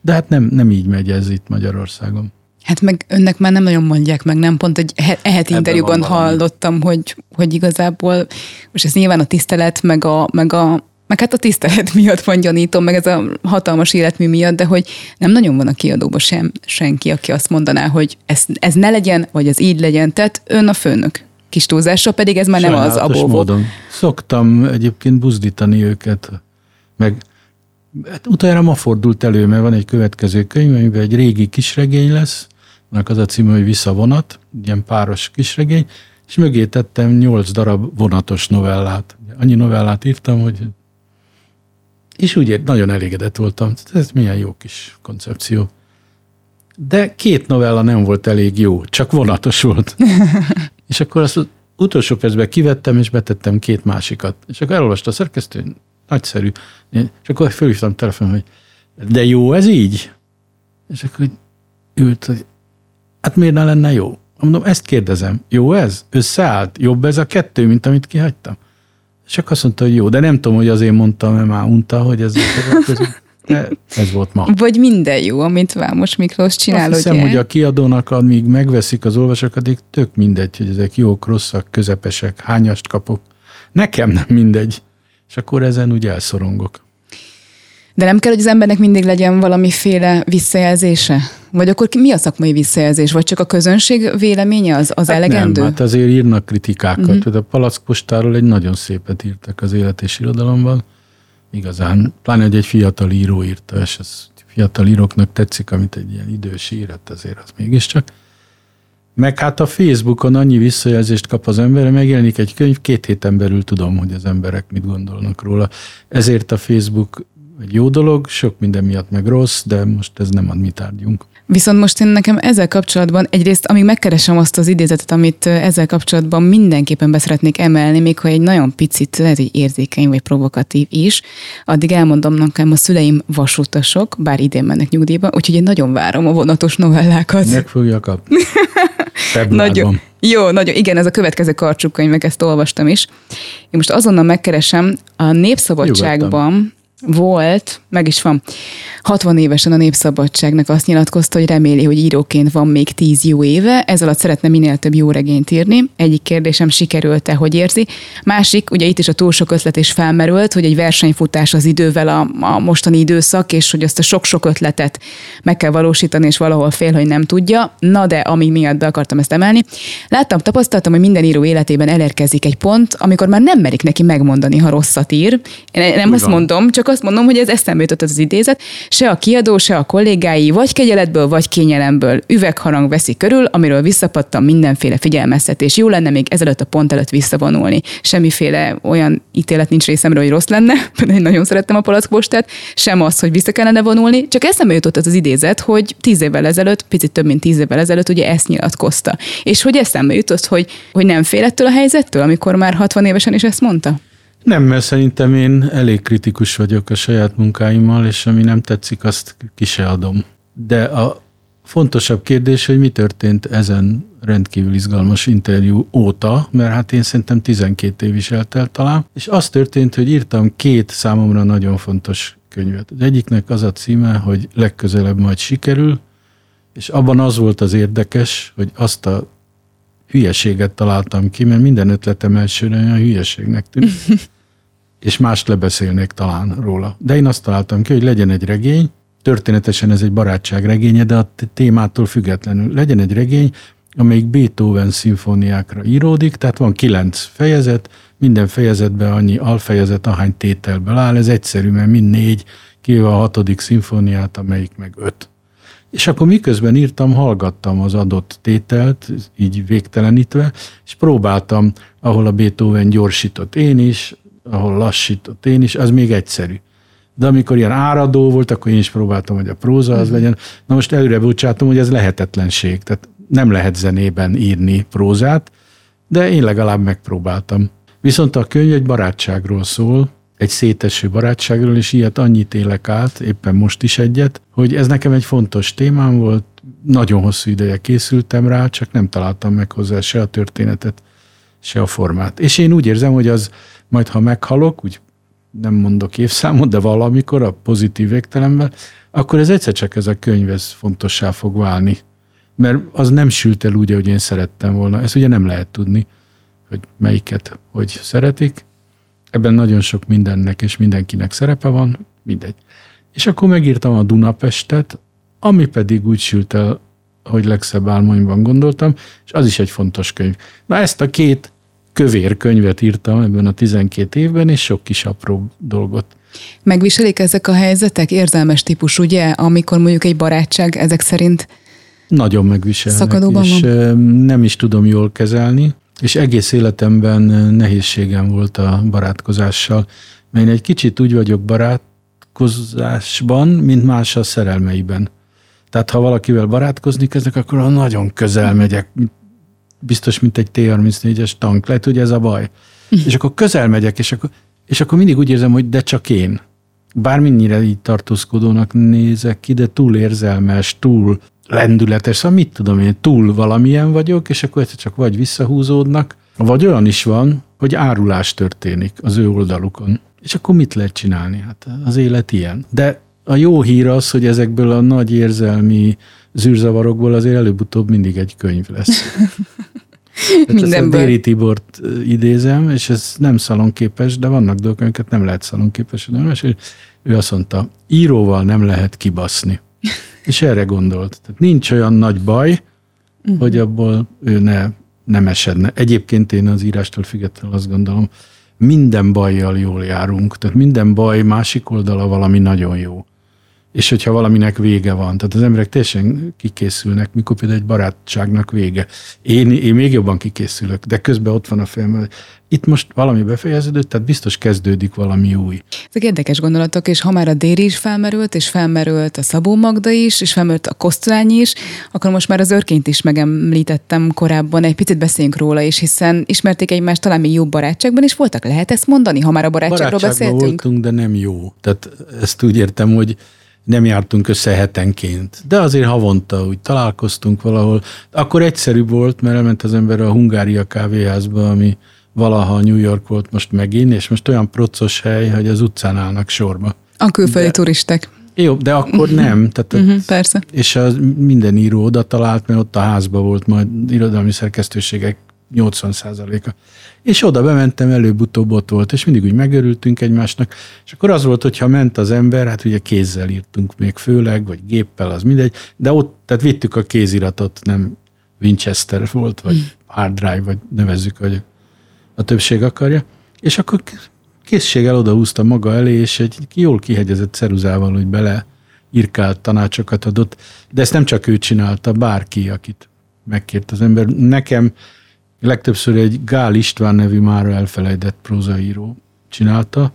De hát nem, nem így megy ez itt Magyarországon. Hát meg önnek már nem nagyon mondják meg, nem? Pont egy ehet interjúban hallottam, hogy, hogy igazából, most ez nyilván a tisztelet, meg a, meg a meg hát a tisztelet miatt van gyanítom, meg ez a hatalmas életmű miatt, de hogy nem nagyon van a kiadóban sem senki, aki azt mondaná, hogy ez, ez ne legyen, vagy ez így legyen. Tehát ön a főnök. Kis túlzásra pedig ez már Sajnálatos nem az abóvó. módon. Szoktam egyébként buzdítani őket, meg hát utána ma fordult elő, mert van egy következő könyv, amiben egy régi kisregény lesz, annak az a címe, hogy Visszavonat, ilyen páros kisregény, és mögé tettem nyolc darab vonatos novellát. Annyi novellát írtam, hogy és úgy nagyon elégedett voltam. Ez milyen jó kis koncepció. De két novella nem volt elég jó, csak vonatos volt. és akkor azt utolsó percben kivettem, és betettem két másikat. És akkor elolvasta a szerkesztő, nagyszerű. És akkor felhívtam telefonon, hogy de jó ez így? És akkor ült, hogy hát miért ne lenne jó? Mondom, ezt kérdezem, jó ez? Összeállt? Jobb ez a kettő, mint amit kihagytam? Csak azt mondta, hogy jó, de nem tudom, hogy azért mondtam, mert már unta, hogy ez ez volt ma. Vagy minden jó, amit Vámos Miklós csinál, Azt hiszem, ugye? hogy a kiadónak, amíg megveszik az olvasók, addig tök mindegy, hogy ezek jók, rosszak, közepesek, hányast kapok. Nekem nem mindegy. És akkor ezen úgy elszorongok. De nem kell, hogy az embernek mindig legyen valamiféle visszajelzése? Vagy akkor mi a szakmai visszajelzés? Vagy csak a közönség véleménye az, az hát elegendő? Nem, hát azért írnak kritikákat. Uh-huh. A palackpostáról egy nagyon szépet írtak az élet és irodalomban. Igazán, pláne, hogy egy fiatal író írta, és ez fiatal íróknak tetszik, amit egy ilyen idős ír, hát azért az mégiscsak. Meg hát a Facebookon annyi visszajelzést kap az ember, megjelenik egy könyv, két héten belül tudom, hogy az emberek mit gondolnak róla. Ezért a Facebook egy jó dolog, sok minden miatt meg rossz, de most ez nem a mi tárgyunk. Viszont most én nekem ezzel kapcsolatban egyrészt, amíg megkeresem azt az idézetet, amit ezzel kapcsolatban mindenképpen beszeretnék emelni, még ha egy nagyon picit, lehet, hogy érzékeny vagy provokatív is, addig elmondom nekem, a szüleim vasutasok, bár idén mennek nyugdíjba, úgyhogy én nagyon várom a vonatos novellákat. Meg fogja kapni. nagyon, jó, nagyon, igen, ez a következő karcsukkönyv, meg ezt olvastam is. Én most azonnal megkeresem, a Népszabadságban, Nyugodtan volt, meg is van. 60 évesen a Népszabadságnak azt nyilatkozta, hogy reméli, hogy íróként van még 10 jó éve, ez alatt szeretne minél több jó regényt írni. Egyik kérdésem sikerült-e, hogy érzi. Másik, ugye itt is a túl sok ötlet is felmerült, hogy egy versenyfutás az idővel a, a mostani időszak, és hogy azt a sok-sok ötletet meg kell valósítani, és valahol fél, hogy nem tudja. Na de, ami miatt be akartam ezt emelni. Láttam, tapasztaltam, hogy minden író életében elérkezik egy pont, amikor már nem merik neki megmondani, ha rosszat ír. Én nem Úgy azt van. mondom, csak azt mondom, hogy ez eszembe jutott az idézet, se a kiadó, se a kollégái vagy kegyeletből, vagy kényelemből üvegharang veszi körül, amiről visszapattam mindenféle figyelmeztetés. Jó lenne még ezelőtt a pont előtt visszavonulni. Semmiféle olyan ítélet nincs részemről, hogy rossz lenne, pedig én nagyon szerettem a palackpostát, sem az, hogy vissza kellene vonulni, csak eszembe jutott az, az idézet, hogy tíz évvel ezelőtt, picit több mint tíz évvel ezelőtt ugye ezt nyilatkozta. És hogy eszembe jutott, hogy, hogy nem félettől a helyzettől, amikor már 60 évesen is ezt mondta? Nem, mert szerintem én elég kritikus vagyok a saját munkáimmal, és ami nem tetszik, azt ki se adom. De a fontosabb kérdés, hogy mi történt ezen rendkívül izgalmas interjú óta, mert hát én szerintem 12 év is eltelt talán, és az történt, hogy írtam két számomra nagyon fontos könyvet. Az egyiknek az a címe, hogy legközelebb majd sikerül, és abban az volt az érdekes, hogy azt a hülyeséget találtam ki, mert minden ötletem elsőre olyan hülyeségnek tűnt. és mást lebeszélnék talán róla. De én azt találtam ki, hogy legyen egy regény, történetesen ez egy barátság regénye, de a témától függetlenül legyen egy regény, amelyik Beethoven szimfóniákra íródik, tehát van kilenc fejezet, minden fejezetben annyi alfejezet, ahány tételből áll, ez egyszerű, mert mind négy, kivéve a hatodik szimfóniát, amelyik meg öt. És akkor miközben írtam, hallgattam az adott tételt, így végtelenítve, és próbáltam, ahol a Beethoven gyorsított én is, ahol lassított én is, az még egyszerű. De amikor ilyen áradó volt, akkor én is próbáltam, hogy a próza az mhm. legyen. Na most előre bocsátom, hogy ez lehetetlenség. Tehát nem lehet zenében írni prózát, de én legalább megpróbáltam. Viszont a könyv egy barátságról szól, egy széteső barátságról, és ilyet annyit élek át, éppen most is egyet, hogy ez nekem egy fontos témám volt, nagyon hosszú ideje készültem rá, csak nem találtam meg hozzá se a történetet, se a formát. És én úgy érzem, hogy az majd, ha meghalok, úgy nem mondok évszámot, de valamikor a pozitív végtelemben, akkor ez egyszer csak ez a könyv ez fontossá fog válni. Mert az nem sült el úgy, ahogy én szerettem volna. Ezt ugye nem lehet tudni, hogy melyiket hogy szeretik, Ebben nagyon sok mindennek és mindenkinek szerepe van, mindegy. És akkor megírtam a Dunapestet, ami pedig úgy sült el, hogy legszebb álmaimban gondoltam, és az is egy fontos könyv. Na ezt a két kövér könyvet írtam ebben a 12 évben, és sok kis apró dolgot. Megviselik ezek a helyzetek? Érzelmes típus, ugye? Amikor mondjuk egy barátság ezek szerint nagyon megviselnek, Szakadóban és van. nem is tudom jól kezelni. És egész életemben nehézségem volt a barátkozással, mert én egy kicsit úgy vagyok barátkozásban, mint más a szerelmeiben. Tehát ha valakivel barátkozni kezdek, akkor nagyon közel megyek, biztos, mint egy T-34-es tank. Lehet, hogy ez a baj. és akkor közel megyek, és akkor, és akkor mindig úgy érzem, hogy de csak én. Bármennyire így tartózkodónak nézek ki, de túl érzelmes, túl lendületes, szóval mit tudom én, túl valamilyen vagyok, és akkor egyszer csak vagy visszahúzódnak, vagy olyan is van, hogy árulás történik az ő oldalukon. És akkor mit lehet csinálni? Hát az élet ilyen. De a jó hír az, hogy ezekből a nagy érzelmi zűrzavarokból azért előbb-utóbb mindig egy könyv lesz. Mindenből. Déri Tibort idézem, és ez nem szalonképes, de vannak dolgok, amiket nem lehet szalonképes. És ő azt mondta, íróval nem lehet kibaszni. És erre gondolt. Tehát nincs olyan nagy baj, uh-huh. hogy abból ő ne, nem esedne. Egyébként én az írástól függetlenül azt gondolom, minden bajjal jól járunk. Tehát minden baj másik oldala valami nagyon jó és hogyha valaminek vége van. Tehát az emberek teljesen kikészülnek, mikor például egy barátságnak vége. Én, én még jobban kikészülök, de közben ott van a fejem, itt most valami befejeződött, tehát biztos kezdődik valami új. Ezek érdekes gondolatok, és ha már a Déri is felmerült, és felmerült a Szabó Magda is, és felmerült a Kosztolányi is, akkor most már az őrként is megemlítettem korábban, egy picit beszéljünk róla is, hiszen ismerték egymást talán még jobb barátságban, és voltak, lehet ezt mondani, ha már a barátságról beszéltünk? voltunk, de nem jó. Tehát ezt úgy értem, hogy nem jártunk össze hetenként, de azért havonta úgy találkoztunk valahol. Akkor egyszerűbb volt, mert elment az ember a Hungária kávéházba, ami valaha New York volt most megint, és most olyan procos hely, hogy az utcán állnak sorba. A külföldi de, turisták. Jó, de akkor nem. Tehát uh-huh, persze. És az minden író oda talált, mert ott a házba volt majd irodalmi szerkesztőségek 80%-a. És oda bementem, előbb-utóbb ott volt, és mindig úgy megörültünk egymásnak, és akkor az volt, hogyha ment az ember, hát ugye kézzel írtunk még főleg, vagy géppel, az mindegy, de ott, tehát vittük a kéziratot, nem Winchester volt, vagy mm. hard drive, vagy nevezzük, hogy a többség akarja, és akkor készséggel odahúzta maga elé, és egy jól kihegyezett ceruzával, hogy bele irkált tanácsokat adott, de ezt nem csak ő csinálta, bárki, akit megkért az ember. Nekem legtöbbször egy Gál István nevű már elfelejtett prózaíró csinálta.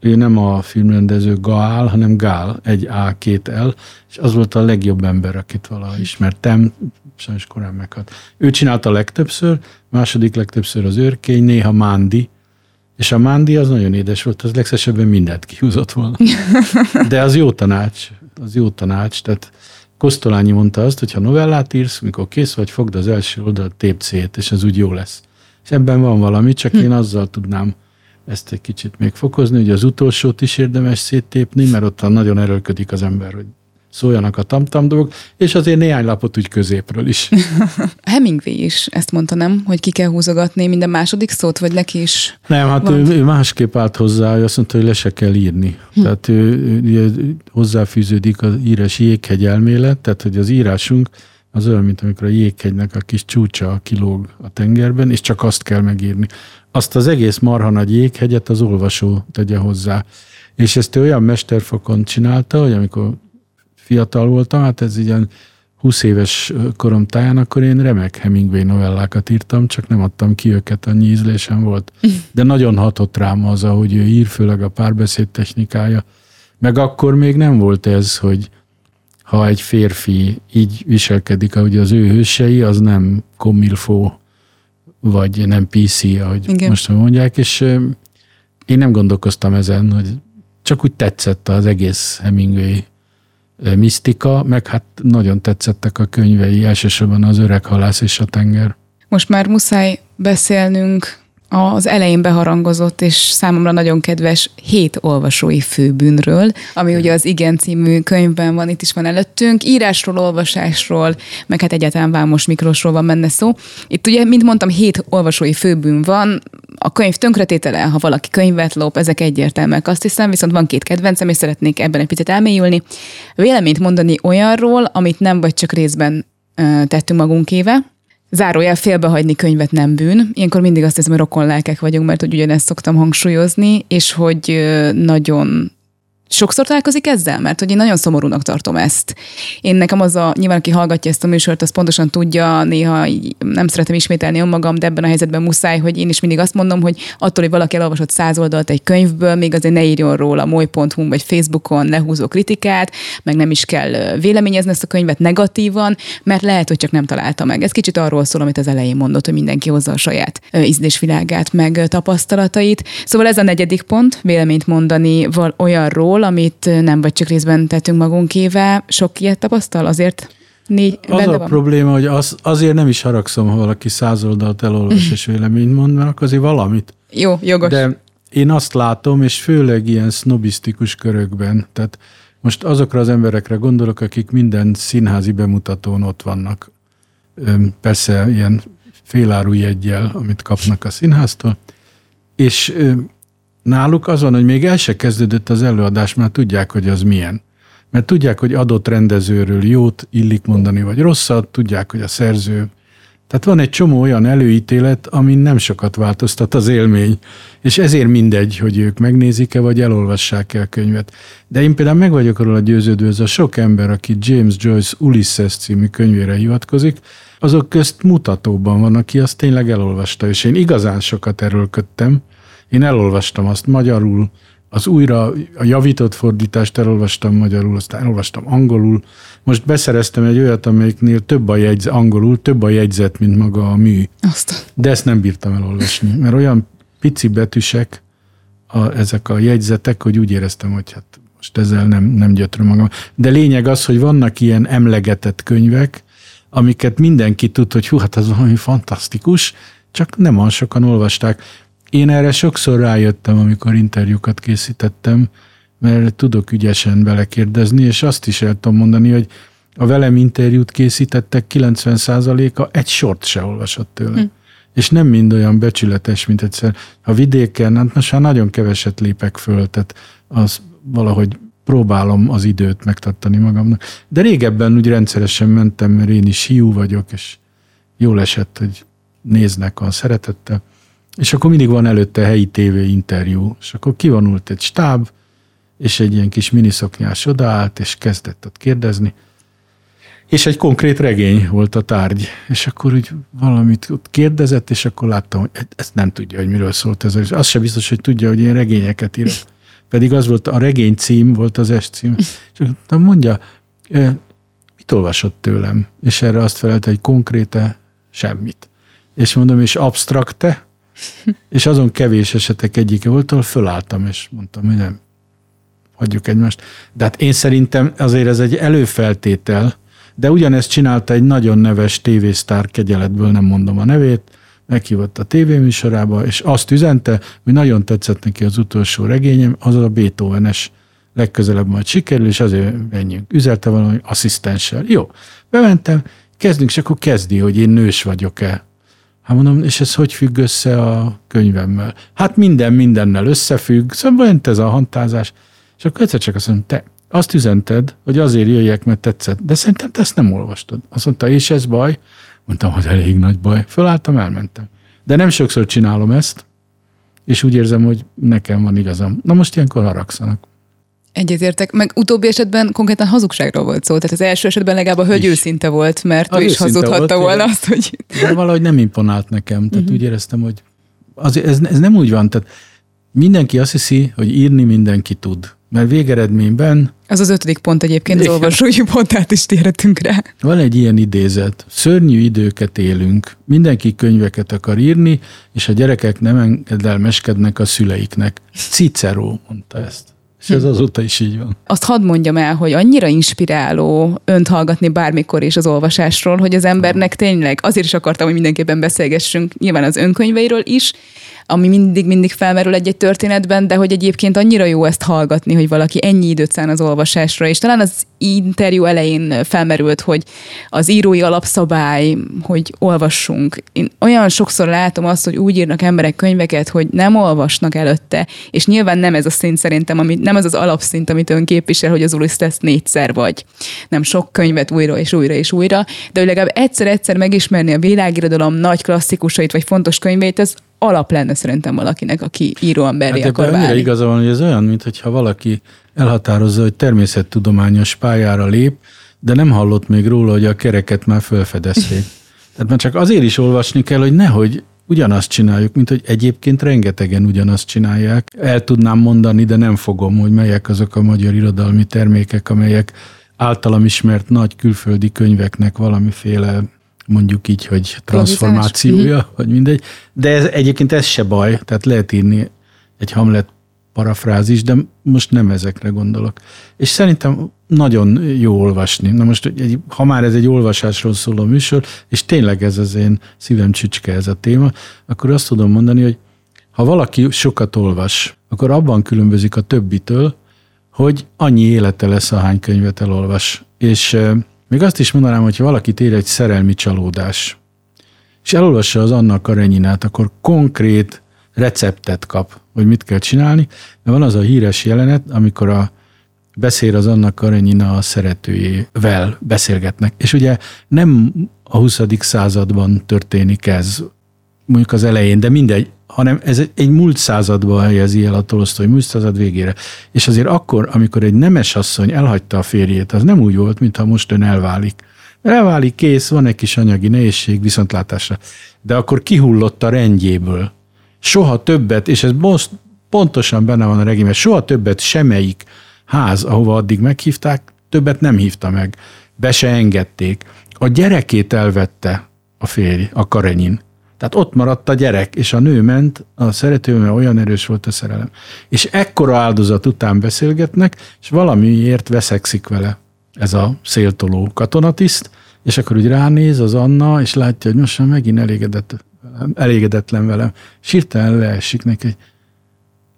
Ő nem a filmrendező Gál, hanem Gál, egy A, két L, és az volt a legjobb ember, akit valaha ismertem, sajnos korán meghalt. Ő csinálta legtöbbször, második legtöbbször az őrkény, néha Mándi, és a Mándi az nagyon édes volt, az legszesebben mindent kihúzott volna. De az jó tanács, az jó tanács, tehát Kosztolányi mondta azt, hogy ha novellát írsz, mikor kész vagy, fogd az első oldalt, tép szét, és ez úgy jó lesz. És ebben van valami, csak én azzal tudnám ezt egy kicsit még fokozni, hogy az utolsót is érdemes széttépni, mert ott nagyon erőlködik az ember, hogy szóljanak a tamtam dolgok, és azért néhány lapot úgy középről is. Hemingway is ezt mondta, nem? Hogy ki kell húzogatni minden második szót, vagy neki is? Nem, hát ő, ő másképp állt hozzá, hogy azt mondta, hogy le se kell írni. Hm. Tehát ő, ő, hozzáfűződik az írás jéghegy elmélet, tehát hogy az írásunk az olyan, mint amikor a jéghegynek a kis csúcsa kilóg a tengerben, és csak azt kell megírni. Azt az egész marha nagy jéghegyet az olvasó tegye hozzá. És ezt ő olyan mesterfokon csinálta, hogy amikor fiatal voltam, hát ez ilyen 20 éves korom táján, akkor én remek Hemingway novellákat írtam, csak nem adtam ki őket, annyi ízlésem volt. De nagyon hatott rám az, ahogy ő ír, főleg a párbeszéd technikája. Meg akkor még nem volt ez, hogy ha egy férfi így viselkedik, ahogy az ő hősei, az nem komilfó, vagy nem PC, ahogy Igen. most mondják, és én nem gondolkoztam ezen, hogy csak úgy tetszett az egész Hemingway misztika, meg hát nagyon tetszettek a könyvei, elsősorban az öreg halász és a tenger. Most már muszáj beszélnünk az elején beharangozott és számomra nagyon kedves hét olvasói főbűnről, ami ugye az Igen című könyvben van, itt is van előttünk, írásról, olvasásról, meg hát egyáltalán Vámos Miklósról van benne szó. Itt ugye, mint mondtam, hét olvasói főbűn van, a könyv tönkretétele, ha valaki könyvet lop, ezek egyértelműek, azt hiszem, viszont van két kedvencem, és szeretnék ebben egy picit elmélyülni. Véleményt mondani olyanról, amit nem vagy csak részben tettünk magunkéve, zárójel félbehagyni könyvet nem bűn. Ilyenkor mindig azt hiszem, hogy rokon lelkek vagyunk, mert hogy ugyanezt szoktam hangsúlyozni, és hogy nagyon Sokszor találkozik ezzel? Mert hogy én nagyon szomorúnak tartom ezt. Én nekem az a, nyilván aki hallgatja ezt a műsort, az pontosan tudja, néha nem szeretem ismételni önmagam, de ebben a helyzetben muszáj, hogy én is mindig azt mondom, hogy attól, hogy valaki elolvasott száz oldalt egy könyvből, még azért ne írjon róla moly.hu vagy Facebookon lehúzó kritikát, meg nem is kell véleményezni ezt a könyvet negatívan, mert lehet, hogy csak nem találta meg. Ez kicsit arról szól, amit az elején mondott, hogy mindenki hozza a saját ízlésvilágát, meg tapasztalatait. Szóval ez a negyedik pont, véleményt mondani olyanról, dologról, amit nem vagy csak részben tettünk magunkével. Sok ilyet tapasztal azért? Négy, az a van. probléma, hogy az, azért nem is haragszom, ha valaki száz oldalt elolvas és véleményt mond, mert akkor azért valamit. Jó, jogos. De én azt látom, és főleg ilyen snobisztikus körökben, tehát most azokra az emberekre gondolok, akik minden színházi bemutatón ott vannak. Persze ilyen féláru jegyel, amit kapnak a színháztól, és Náluk az van, hogy még el se kezdődött az előadás, mert tudják, hogy az milyen. Mert tudják, hogy adott rendezőről jót illik mondani, vagy rosszat, tudják, hogy a szerző. Tehát van egy csomó olyan előítélet, amin nem sokat változtat az élmény, és ezért mindegy, hogy ők megnézik-e, vagy elolvassák-e a könyvet. De én például meg vagyok arról a győződő, ez a sok ember, aki James Joyce Ulysses című könyvére hivatkozik, azok közt mutatóban van, aki azt tényleg elolvasta, és én igazán sokat erőlködtem, én elolvastam azt magyarul, az újra, a javított fordítást elolvastam magyarul, aztán elolvastam angolul. Most beszereztem egy olyat, amelyiknél több a jegyzet, angolul, több a jegyzet, mint maga a mű. Azt. De ezt nem bírtam elolvasni, mert olyan pici betűsek a, ezek a jegyzetek, hogy úgy éreztem, hogy hát most ezzel nem, nem gyötröm magam. De lényeg az, hogy vannak ilyen emlegetett könyvek, amiket mindenki tud, hogy hú, hát az valami fantasztikus, csak nem olyan sokan olvasták. Én erre sokszor rájöttem, amikor interjúkat készítettem, mert tudok ügyesen belekérdezni, és azt is el tudom mondani, hogy a velem interjút készítettek 90%-a egy sort se olvasott tőle. Hm. És nem mind olyan becsületes, mint egyszer. A vidéken, hát most már nagyon keveset lépek föl, tehát az valahogy próbálom az időt megtartani magamnak. De régebben úgy rendszeresen mentem, mert én is hiú vagyok, és jól esett, hogy néznek a szeretettel. És akkor mindig van előtte helyi tévé interjú, és akkor kivonult egy stáb, és egy ilyen kis miniszoknyás odaállt, és kezdett ott kérdezni, és egy konkrét regény volt a tárgy, és akkor úgy valamit ott kérdezett, és akkor láttam, hogy e- ezt nem tudja, hogy miről szólt ez. És az se biztos, hogy tudja, hogy én regényeket írok. Pedig az volt, a regény cím volt az es cím. És akkor mondja, mit olvasott tőlem? És erre azt felelte, hogy konkréte semmit. És mondom, és abstrakte? és azon kevés esetek egyike volt, ahol fölálltam, és mondtam, hogy nem, hagyjuk egymást. De hát én szerintem azért ez egy előfeltétel, de ugyanezt csinálta egy nagyon neves tévésztár kegyeletből, nem mondom a nevét, meghívott a tévéműsorába, és azt üzente, hogy nagyon tetszett neki az utolsó regényem, az a Beethovenes legközelebb majd sikerül, és azért menjünk. Üzelte valami asszisztenssel. Jó, bementem, kezdünk, és akkor kezdi, hogy én nős vagyok-e. Hát mondom, és ez hogy függ össze a könyvemmel? Hát minden mindennel összefügg, szóval olyan ez a hantázás. És akkor egyszer csak azt mondom, te azt üzented, hogy azért jöjjek, mert tetszett, de szerintem te ezt nem olvastad. Azt mondta, és ez baj? Mondtam, hogy elég nagy baj. Fölálltam, elmentem. De nem sokszor csinálom ezt, és úgy érzem, hogy nekem van igazam. Na most ilyenkor haragszanak. Egyetértek, meg utóbbi esetben konkrétan hazugságról volt szó. Tehát az első esetben legalább a hölgy őszinte volt, mert a ő is hazudhatta volt, volna azt, hogy... De valahogy nem imponált nekem. Tehát uh-huh. úgy éreztem, hogy az, ez, ez nem úgy van. Tehát mindenki azt hiszi, hogy írni mindenki tud. Mert végeredményben... Az az ötödik pont egyébként, az olvasói pontát is térhetünk rá. Van egy ilyen idézet. Szörnyű időket élünk. Mindenki könyveket akar írni, és a gyerekek nem engedelmeskednek a szüleiknek. Cicero mondta ezt. És ez azóta is így van. Azt hadd mondjam el, hogy annyira inspiráló önt hallgatni bármikor is az olvasásról, hogy az embernek tényleg, azért is akartam, hogy mindenképpen beszélgessünk nyilván az önkönyveiről is, ami mindig-mindig felmerül egy-egy történetben, de hogy egyébként annyira jó ezt hallgatni, hogy valaki ennyi időt szán az olvasásra, és talán az interjú elején felmerült, hogy az írói alapszabály, hogy olvassunk. Én olyan sokszor látom azt, hogy úgy írnak emberek könyveket, hogy nem olvasnak előtte, és nyilván nem ez a szint szerintem, ami, nem az az alapszint, amit ön képvisel, hogy az Ulisztesz négyszer vagy. Nem sok könyvet újra és újra és újra, de hogy legalább egyszer-egyszer megismerni a világirodalom nagy klasszikusait vagy fontos könyveit, az alap lenne szerintem valakinek, aki író-emberi hát akar válni. igaza van, hogy ez olyan, mintha valaki elhatározza, hogy természettudományos pályára lép, de nem hallott még róla, hogy a kereket már felfedezték. Tehát már csak azért is olvasni kell, hogy nehogy ugyanazt csináljuk, mint hogy egyébként rengetegen ugyanazt csinálják. El tudnám mondani, de nem fogom, hogy melyek azok a magyar irodalmi termékek, amelyek általam ismert nagy külföldi könyveknek valamiféle mondjuk így, hogy transformációja, vagy mindegy. De ez, egyébként ez se baj, tehát lehet írni egy Hamlet parafrázis, de most nem ezekre gondolok. És szerintem nagyon jó olvasni. Na most, egy, ha már ez egy olvasásról szóló műsor, és tényleg ez az én szívem csücske ez a téma, akkor azt tudom mondani, hogy ha valaki sokat olvas, akkor abban különbözik a többitől, hogy annyi élete lesz, ahány könyvet elolvas. És még azt is mondanám, hogy ha valakit ér egy szerelmi csalódás, és elolvassa az Anna Karenyinát, akkor konkrét receptet kap, hogy mit kell csinálni. De van az a híres jelenet, amikor a beszél az Anna Karenyina a szeretőjével beszélgetnek. És ugye nem a 20. században történik ez, mondjuk az elején, de mindegy, hanem ez egy, egy múlt századba helyezi el a Tolsztoy, múlt század végére. És azért akkor, amikor egy nemes asszony elhagyta a férjét, az nem úgy volt, mintha most ön elválik. Elválik, kész, van egy kis anyagi nehézség, viszontlátásra. De akkor kihullott a rendjéből. Soha többet, és ez most pontosan benne van a regime, soha többet semmelyik ház, ahova addig meghívták, többet nem hívta meg. Be se engedték. A gyerekét elvette a férj, a Karenyin tehát ott maradt a gyerek, és a nő ment, a szerető, olyan erős volt a szerelem. És ekkora áldozat után beszélgetnek, és valamiért veszekszik vele ez a széltoló katonatiszt, és akkor úgy ránéz az Anna, és látja, hogy most már megint elégedett, elégedetlen velem. És hirtelen leesik neki, hogy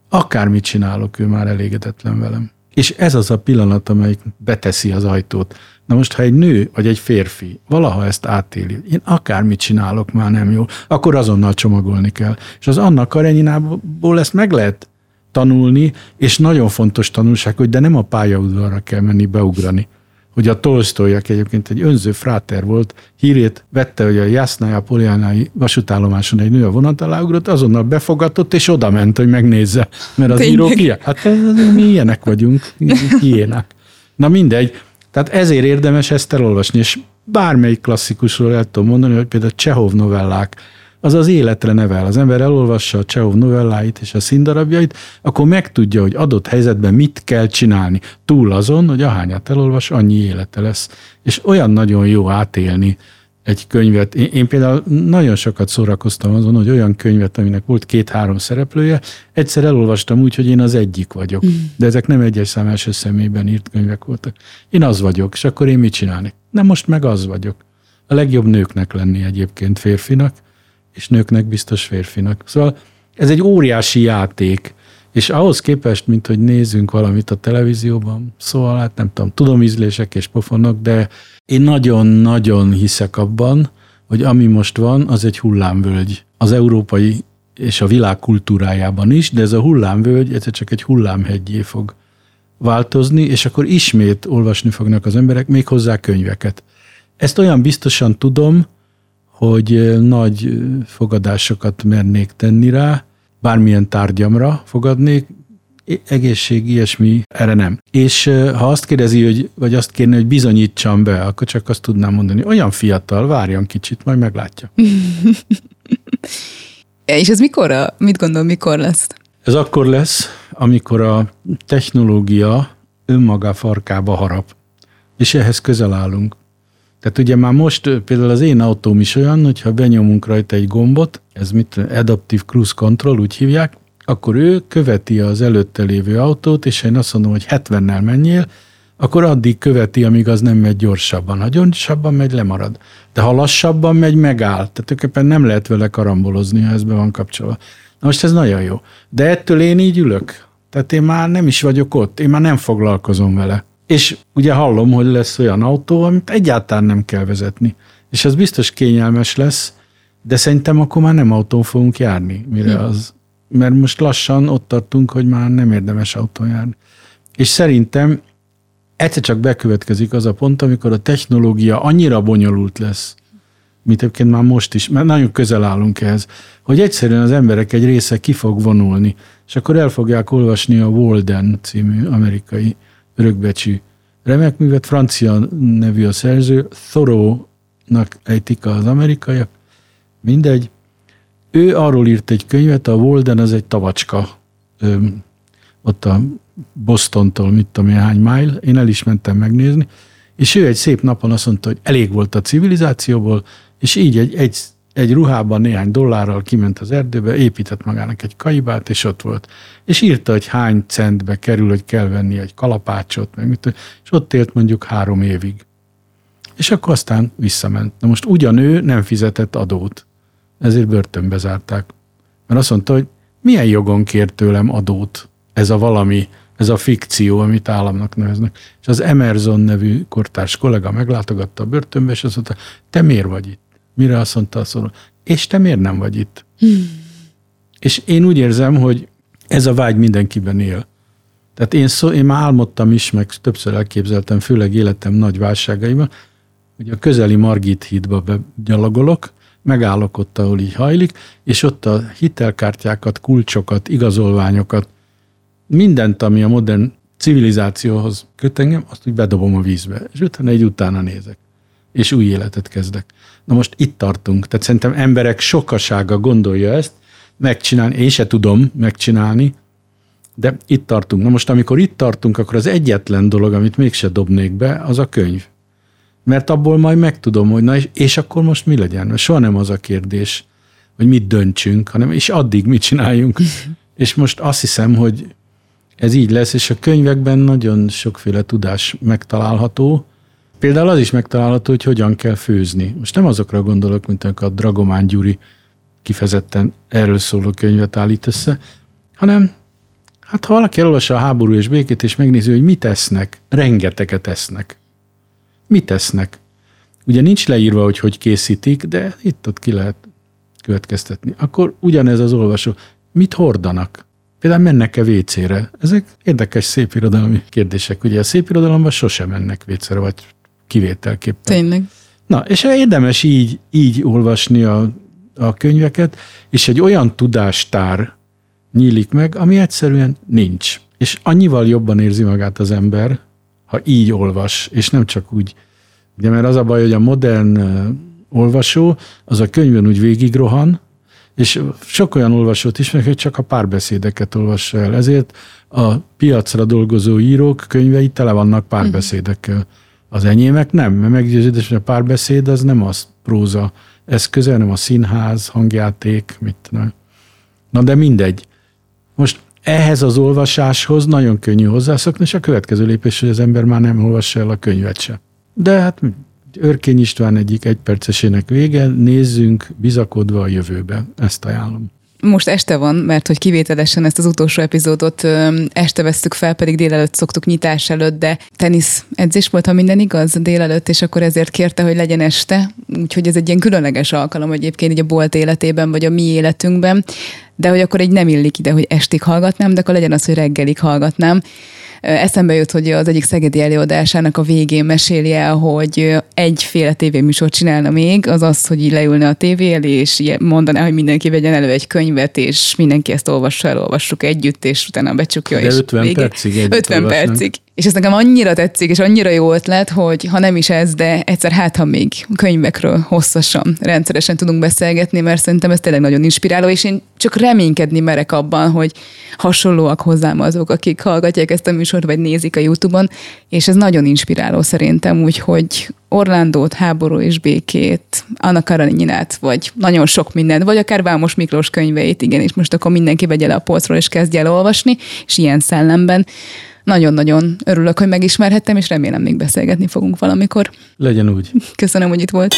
akármit csinálok, ő már elégedetlen velem. És ez az a pillanat, amelyik beteszi az ajtót. Na most, ha egy nő vagy egy férfi valaha ezt átéli, én akármit csinálok, már nem jó, akkor azonnal csomagolni kell. És az Anna Karenyinából ezt meg lehet tanulni, és nagyon fontos tanulság, hogy de nem a pályaudvarra kell menni beugrani. Hogy a Tolstoy, aki egyébként egy önző fráter volt, hírét vette, hogy a Jásznája Poljánai vasútállomáson egy nő a vonat alá ugrott, azonnal befogadott, és oda ment, hogy megnézze. Mert az író ilyen. Hát mi ilyenek vagyunk, hiének. Na mindegy, tehát ezért érdemes ezt elolvasni, és bármelyik klasszikusról el tudom mondani, hogy például Csehov novellák, az az életre nevel. Az ember elolvassa a Csehov novelláit és a színdarabjait, akkor megtudja, hogy adott helyzetben mit kell csinálni. Túl azon, hogy ahányat elolvas, annyi élete lesz. És olyan nagyon jó átélni egy könyvet. Én, én például nagyon sokat szórakoztam azon, hogy olyan könyvet, aminek volt két-három szereplője, egyszer elolvastam úgy, hogy én az egyik vagyok. Mm. De ezek nem egyes szám első személyben írt könyvek voltak. Én az vagyok, és akkor én mit csinálni? Nem most meg az vagyok. A legjobb nőknek lenni egyébként férfinak, és nőknek biztos férfinak. Szóval ez egy óriási játék, És ahhoz képest, mint hogy nézzünk valamit a televízióban, szóval hát nem tudom, tudom ízlések és pofonok, de én nagyon-nagyon hiszek abban, hogy ami most van, az egy hullámvölgy. Az európai és a világ kultúrájában is, de ez a hullámvölgy ez csak egy hullámhegyé fog változni, és akkor ismét olvasni fognak az emberek, még hozzá könyveket. Ezt olyan biztosan tudom, hogy nagy fogadásokat mernék tenni rá, bármilyen tárgyamra fogadnék, egészség, ilyesmi, erre nem. És ha azt kérdezi, hogy, vagy azt kérni, hogy bizonyítsam be, akkor csak azt tudnám mondani, olyan fiatal, várjon kicsit, majd meglátja. És ez mikor, mit gondol, mikor lesz? Ez akkor lesz, amikor a technológia önmaga farkába harap, és ehhez közel állunk. Tehát ugye már most például az én autóm is olyan, hogyha benyomunk rajta egy gombot, ez mit, Adaptive Cruise Control, úgy hívják, akkor ő követi az előtte lévő autót, és én azt mondom, hogy 70-nel menjél, akkor addig követi, amíg az nem megy gyorsabban. Ha gyorsabban megy, lemarad. De ha lassabban megy, megáll. Tehát tulajdonképpen nem lehet vele karambolozni, ha ez be van kapcsolva. Na most ez nagyon jó. De ettől én így ülök. Tehát én már nem is vagyok ott, én már nem foglalkozom vele. És ugye hallom, hogy lesz olyan autó, amit egyáltalán nem kell vezetni. És az biztos kényelmes lesz, de szerintem akkor már nem autón fogunk járni, mire az. Mert most lassan ott tartunk, hogy már nem érdemes autón járni. És szerintem egyszer csak bekövetkezik az a pont, amikor a technológia annyira bonyolult lesz, mint egyébként már most is, mert nagyon közel állunk ehhez, hogy egyszerűen az emberek egy része ki fog vonulni, és akkor el fogják olvasni a Walden című amerikai örökbecsű remek művet, francia nevű a szerző, Thoreau-nak ejtik az amerikaiak, mindegy. Ő arról írt egy könyvet, a Walden az egy tavacska, ott a Bostontól, mit tudom hány mile, én el is mentem megnézni, és ő egy szép napon azt mondta, hogy elég volt a civilizációból, és így egy, egy, egy ruhában néhány dollárral kiment az erdőbe, épített magának egy kaibát, és ott volt. És írta, hogy hány centbe kerül, hogy kell venni egy kalapácsot, meg mit, és ott élt mondjuk három évig. És akkor aztán visszament. Na most ugyan ő nem fizetett adót, ezért börtönbe zárták. Mert azt mondta, hogy milyen jogon kér tőlem adót ez a valami, ez a fikció, amit államnak neveznek. És az Emerson nevű kortárs kollega meglátogatta a börtönbe, és azt mondta, te miért vagy itt? Mire azt mondta a szóló, és te miért nem vagy itt? Hmm. És én úgy érzem, hogy ez a vágy mindenkiben él. Tehát én, szó, én már álmodtam is, meg többször elképzeltem, főleg életem nagy válságaiban, hogy a közeli Margit hídba gyalogolok, megállok ott, ahol így hajlik, és ott a hitelkártyákat, kulcsokat, igazolványokat, mindent, ami a modern civilizációhoz köt engem, azt úgy bedobom a vízbe, és utána egy utána nézek, és új életet kezdek. Na most itt tartunk, tehát szerintem emberek sokasága gondolja ezt, megcsinálni, én se tudom megcsinálni, de itt tartunk. Na most, amikor itt tartunk, akkor az egyetlen dolog, amit mégse dobnék be, az a könyv. Mert abból majd megtudom, hogy na és, és akkor most mi legyen? Mert soha nem az a kérdés, hogy mit döntsünk, hanem és addig mit csináljunk. és most azt hiszem, hogy ez így lesz, és a könyvekben nagyon sokféle tudás megtalálható. Például az is megtalálható, hogy hogyan kell főzni. Most nem azokra gondolok, mint a Dragomán Gyuri kifejezetten erről szóló könyvet állít össze, hanem hát ha valaki elolvassa a háború és békét, és megnézi, hogy mit esznek, rengeteget esznek. Mit esznek? Ugye nincs leírva, hogy hogy készítik, de itt-ott ki lehet következtetni. Akkor ugyanez az olvasó. Mit hordanak? Például mennek-e vécére? Ezek érdekes szépirodalmi kérdések. Ugye a szépirodalomban sosem mennek vécére, vagy kivételképpen. Tényleg. Na, és érdemes így, így olvasni a, a könyveket, és egy olyan tudástár nyílik meg, ami egyszerűen nincs. És annyival jobban érzi magát az ember, ha így olvas, és nem csak úgy. Ugye, mert az a baj, hogy a modern olvasó, az a könyvön úgy végigrohan, és sok olyan olvasót ismerek, hogy csak a párbeszédeket olvassa el. Ezért a piacra dolgozó írók könyvei tele vannak párbeszédekkel. Az enyémek nem, mert meggyőződés, hogy a párbeszéd az nem az próza eszköze, hanem a színház, hangjáték, mit tudom. Na de mindegy. Most ehhez az olvasáshoz nagyon könnyű hozzászokni, és a következő lépés, hogy az ember már nem olvassa el a könyvet se. De hát Örkény István egyik egypercesének vége, nézzünk bizakodva a jövőbe. Ezt ajánlom. Most este van, mert hogy kivételesen ezt az utolsó epizódot este vesztük fel, pedig délelőtt szoktuk nyitás előtt, de tenisz edzés volt, ha minden igaz, délelőtt, és akkor ezért kérte, hogy legyen este, úgyhogy ez egy ilyen különleges alkalom egyébként így a bolt életében, vagy a mi életünkben, de hogy akkor egy nem illik ide, hogy estig hallgatnám, de akkor legyen az, hogy reggelig hallgatnám. Eszembe jut, hogy az egyik szegedi előadásának a végén meséli el, hogy egyféle tévéműsort csinálna még, az az, hogy így leülne a tévé elé, és mondaná, hogy mindenki vegyen elő egy könyvet, és mindenki ezt olvassa, elolvassuk együtt, és utána becsukja. De és 50 végig. percig 50 percig. És ez nekem annyira tetszik, és annyira jó ötlet, hogy ha nem is ez, de egyszer hát, ha még könyvekről hosszasan, rendszeresen tudunk beszélgetni, mert szerintem ez tényleg nagyon inspiráló, és én csak reménykedni merek abban, hogy hasonlóak hozzám azok, akik hallgatják ezt a műsort, vagy nézik a YouTube-on, és ez nagyon inspiráló szerintem, úgyhogy Orlandót, háború és békét, Anna Karaninát, vagy nagyon sok mindent, vagy akár Vámos Miklós könyveit, igen, és most akkor mindenki vegye le a polcról, és kezdje el olvasni, és ilyen szellemben. Nagyon-nagyon örülök, hogy megismerhettem, és remélem még beszélgetni fogunk valamikor. Legyen úgy. Köszönöm, hogy itt volt.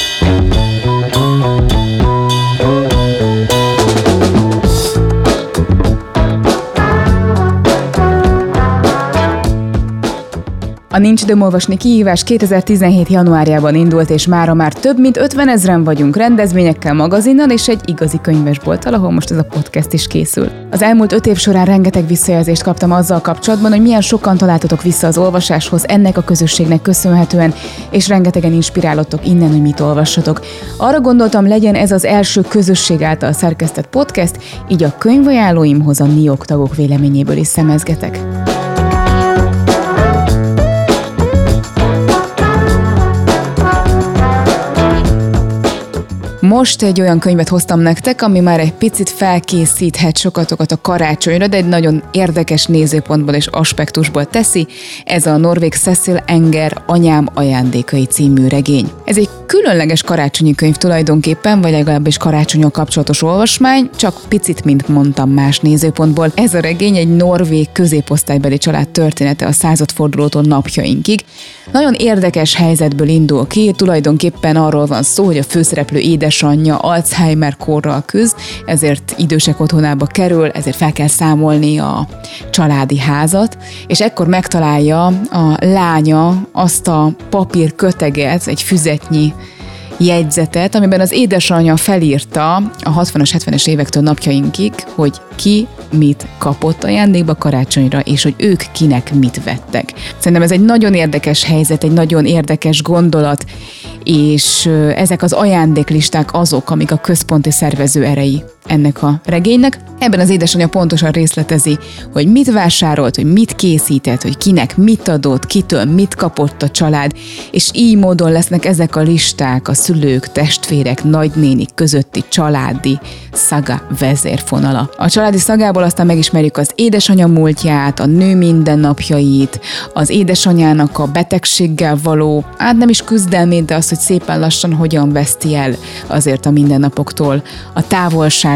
A Nincs időm olvasni kihívás 2017. januárjában indult, és mára már több mint 50 ezeren vagyunk rendezvényekkel, magazinnal és egy igazi könyvesbolttal, ahol most ez a podcast is készül. Az elmúlt öt év során rengeteg visszajelzést kaptam azzal kapcsolatban, hogy milyen sokan találtatok vissza az olvasáshoz ennek a közösségnek köszönhetően, és rengetegen inspirálottok innen, hogy mit olvassatok. Arra gondoltam, legyen ez az első közösség által szerkesztett podcast, így a könyvajánlóimhoz a NIOK tagok véleményéből is szemezgetek. Most egy olyan könyvet hoztam nektek, ami már egy picit felkészíthet sokatokat a karácsonyra, de egy nagyon érdekes nézőpontból és aspektusból teszi. Ez a norvég Cecil Enger Anyám ajándékai című regény. Ez egy különleges karácsonyi könyv tulajdonképpen, vagy legalábbis karácsonyon kapcsolatos olvasmány, csak picit, mint mondtam, más nézőpontból. Ez a regény egy norvég középosztálybeli család története a századfordulótól napjainkig. Nagyon érdekes helyzetből indul ki, tulajdonképpen arról van szó, hogy a főszereplő édesanyja Alzheimer korral küzd, ezért idősek otthonába kerül, ezért fel kell számolni a családi házat, és ekkor megtalálja a lánya azt a papír köteget, egy füzetnyi jegyzetet, amiben az édesanyja felírta a 60-as, 70-es évektől napjainkig, hogy ki mit kapott ajándékba karácsonyra, és hogy ők kinek mit vettek. Szerintem ez egy nagyon érdekes helyzet, egy nagyon érdekes gondolat, és ezek az ajándéklisták azok, amik a központi szervező erei ennek a regénynek. Ebben az édesanyja pontosan részletezi, hogy mit vásárolt, hogy mit készített, hogy kinek mit adott, kitől mit kapott a család, és így módon lesznek ezek a listák a szülők, testvérek, nagynénik közötti családi szaga vezérfonala. A családi szagából aztán megismerjük az édesanyja múltját, a nő mindennapjait, az édesanyának a betegséggel való, hát nem is küzdelmét, de azt, hogy szépen lassan hogyan veszti el azért a mindennapoktól, a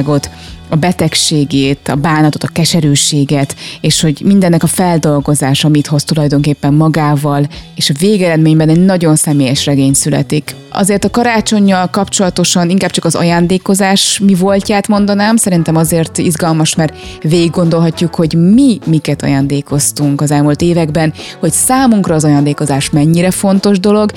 távolságot, a betegségét, a bánatot, a keserűséget, és hogy mindennek a feldolgozása mit hoz tulajdonképpen magával, és a végeredményben egy nagyon személyes regény születik. Azért a karácsonyjal kapcsolatosan inkább csak az ajándékozás mi voltját mondanám, szerintem azért izgalmas, mert végig gondolhatjuk, hogy mi miket ajándékoztunk az elmúlt években, hogy számunkra az ajándékozás mennyire fontos dolog,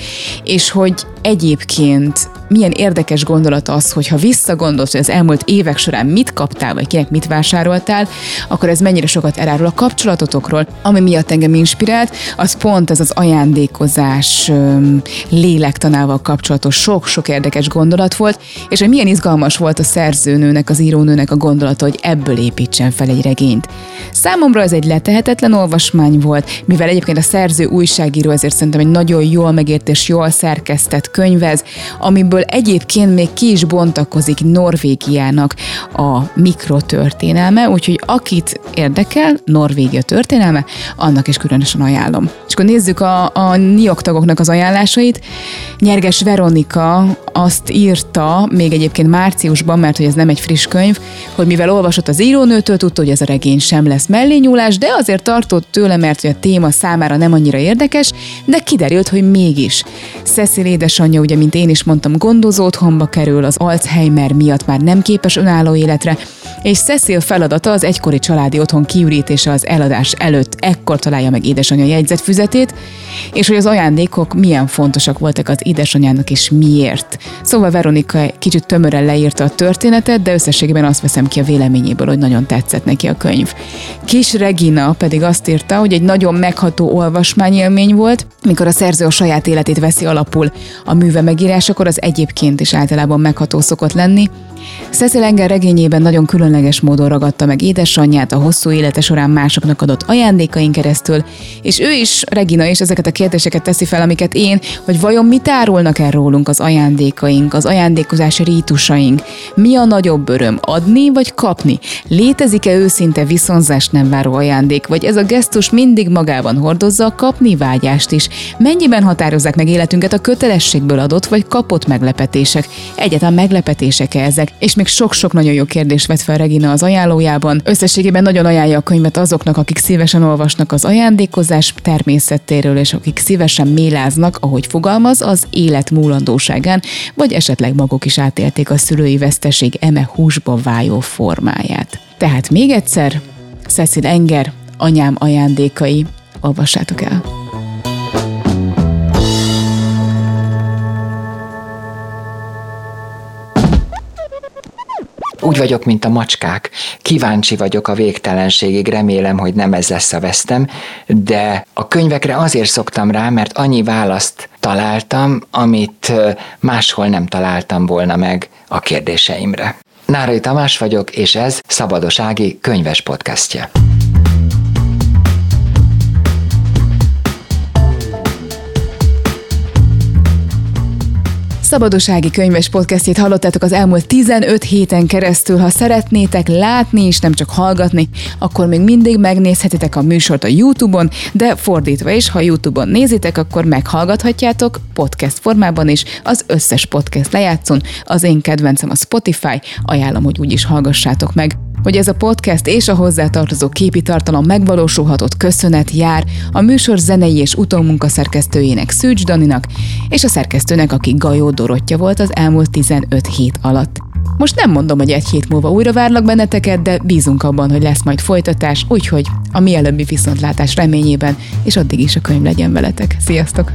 és hogy egyébként milyen érdekes gondolat az, hogy ha visszagondolsz, hogy az elmúlt évek során mit kaptál, vagy kinek mit vásároltál, akkor ez mennyire sokat elárul a kapcsolatotokról. Ami miatt engem inspirált, az pont ez az ajándékozás lélektanával kapcsolatos sok-sok érdekes gondolat volt, és hogy milyen izgalmas volt a szerzőnőnek, az írónőnek a gondolata, hogy ebből építsen fel egy regényt. Számomra ez egy letehetetlen olvasmány volt, mivel egyébként a szerző újságíró, ezért szerintem egy nagyon jól megért és jól szerkesztett könyvez, amiből egyébként még ki is bontakozik Norvégiának a mikrotörténelme, úgyhogy akit érdekel, Norvégia történelme, annak is különösen ajánlom. És akkor nézzük a, a NIOK az ajánlásait. Nyerges Veronika azt írta, még egyébként márciusban, mert hogy ez nem egy friss könyv, hogy mivel olvasott az írónőtől, tudta, hogy ez a regény sem lesz mellényúlás, de azért tartott tőle, mert hogy a téma számára nem annyira érdekes, de kiderült, hogy mégis. Cecil édesanyja, ugye, mint én is mondtam, gondozó otthonba kerül, az Alzheimer miatt már nem képes önálló életre, és Cecil feladata az egykori családi otthon kiürítése az eladás előtt, ekkor találja meg édesanyja jegyzetfüzetét, és hogy az ajándékok milyen fontosak voltak az édesanyjának és miért. Szóval Veronika kicsit tömören leírta a történetet, de összességében azt veszem ki a véleményéből, hogy nagyon tetszett neki a könyv. Kis Regina pedig azt írta, hogy egy nagyon megható olvasmányélmény volt, mikor a szerző a saját életét veszi alapul. A műve megírásakor az egyébként is általában megható szokott lenni, Cecil Enger regényében nagyon különleges módon ragadta meg édesanyját a hosszú élete során másoknak adott ajándékain keresztül, és ő is, Regina is ezeket a kérdéseket teszi fel, amiket én, hogy vajon mit árulnak el rólunk az ajándékaink, az ajándékozási rítusaink, mi a nagyobb öröm, adni vagy kapni? Létezik-e őszinte viszonzást nem váró ajándék, vagy ez a gesztus mindig magában hordozza a kapni vágyást is? Mennyiben határozzák meg életünket a kötelességből adott vagy kapott meglepetések? Egyáltalán meglepetések-e ezek? És még sok-sok nagyon jó kérdést vett fel Regina az ajánlójában. Összességében nagyon ajánlja a könyvet azoknak, akik szívesen olvasnak az ajándékozás természetéről, és akik szívesen méláznak, ahogy fogalmaz, az élet múlandóságán, vagy esetleg maguk is átélték a szülői veszteség eme húsba vájó formáját. Tehát még egyszer, Cecil Enger, anyám ajándékai, olvassátok el! Úgy vagyok, mint a macskák. Kíváncsi vagyok a végtelenségig, remélem, hogy nem ez lesz a vesztem, de a könyvekre azért szoktam rá, mert annyi választ találtam, amit máshol nem találtam volna meg a kérdéseimre. Nárai Tamás vagyok, és ez Szabadosági könyves podcastje. Szabadossági könyves podcastjét hallottátok az elmúlt 15 héten keresztül. Ha szeretnétek látni és nem csak hallgatni, akkor még mindig megnézhetitek a műsort a YouTube-on, de fordítva is, ha YouTube-on nézitek, akkor meghallgathatjátok podcast formában is az összes podcast lejátszon. Az én kedvencem a Spotify, ajánlom, hogy úgy is hallgassátok meg hogy ez a podcast és a hozzátartozó képi tartalom megvalósulhatott köszönet jár a műsor zenei és utómunkaszerkesztőjének Szűcs Daninak, és a szerkesztőnek, aki Gajó Dorottya volt az elmúlt 15 hét alatt. Most nem mondom, hogy egy hét múlva újra várlak benneteket, de bízunk abban, hogy lesz majd folytatás, úgyhogy a mielőbbi viszontlátás reményében, és addig is a könyv legyen veletek. Sziasztok!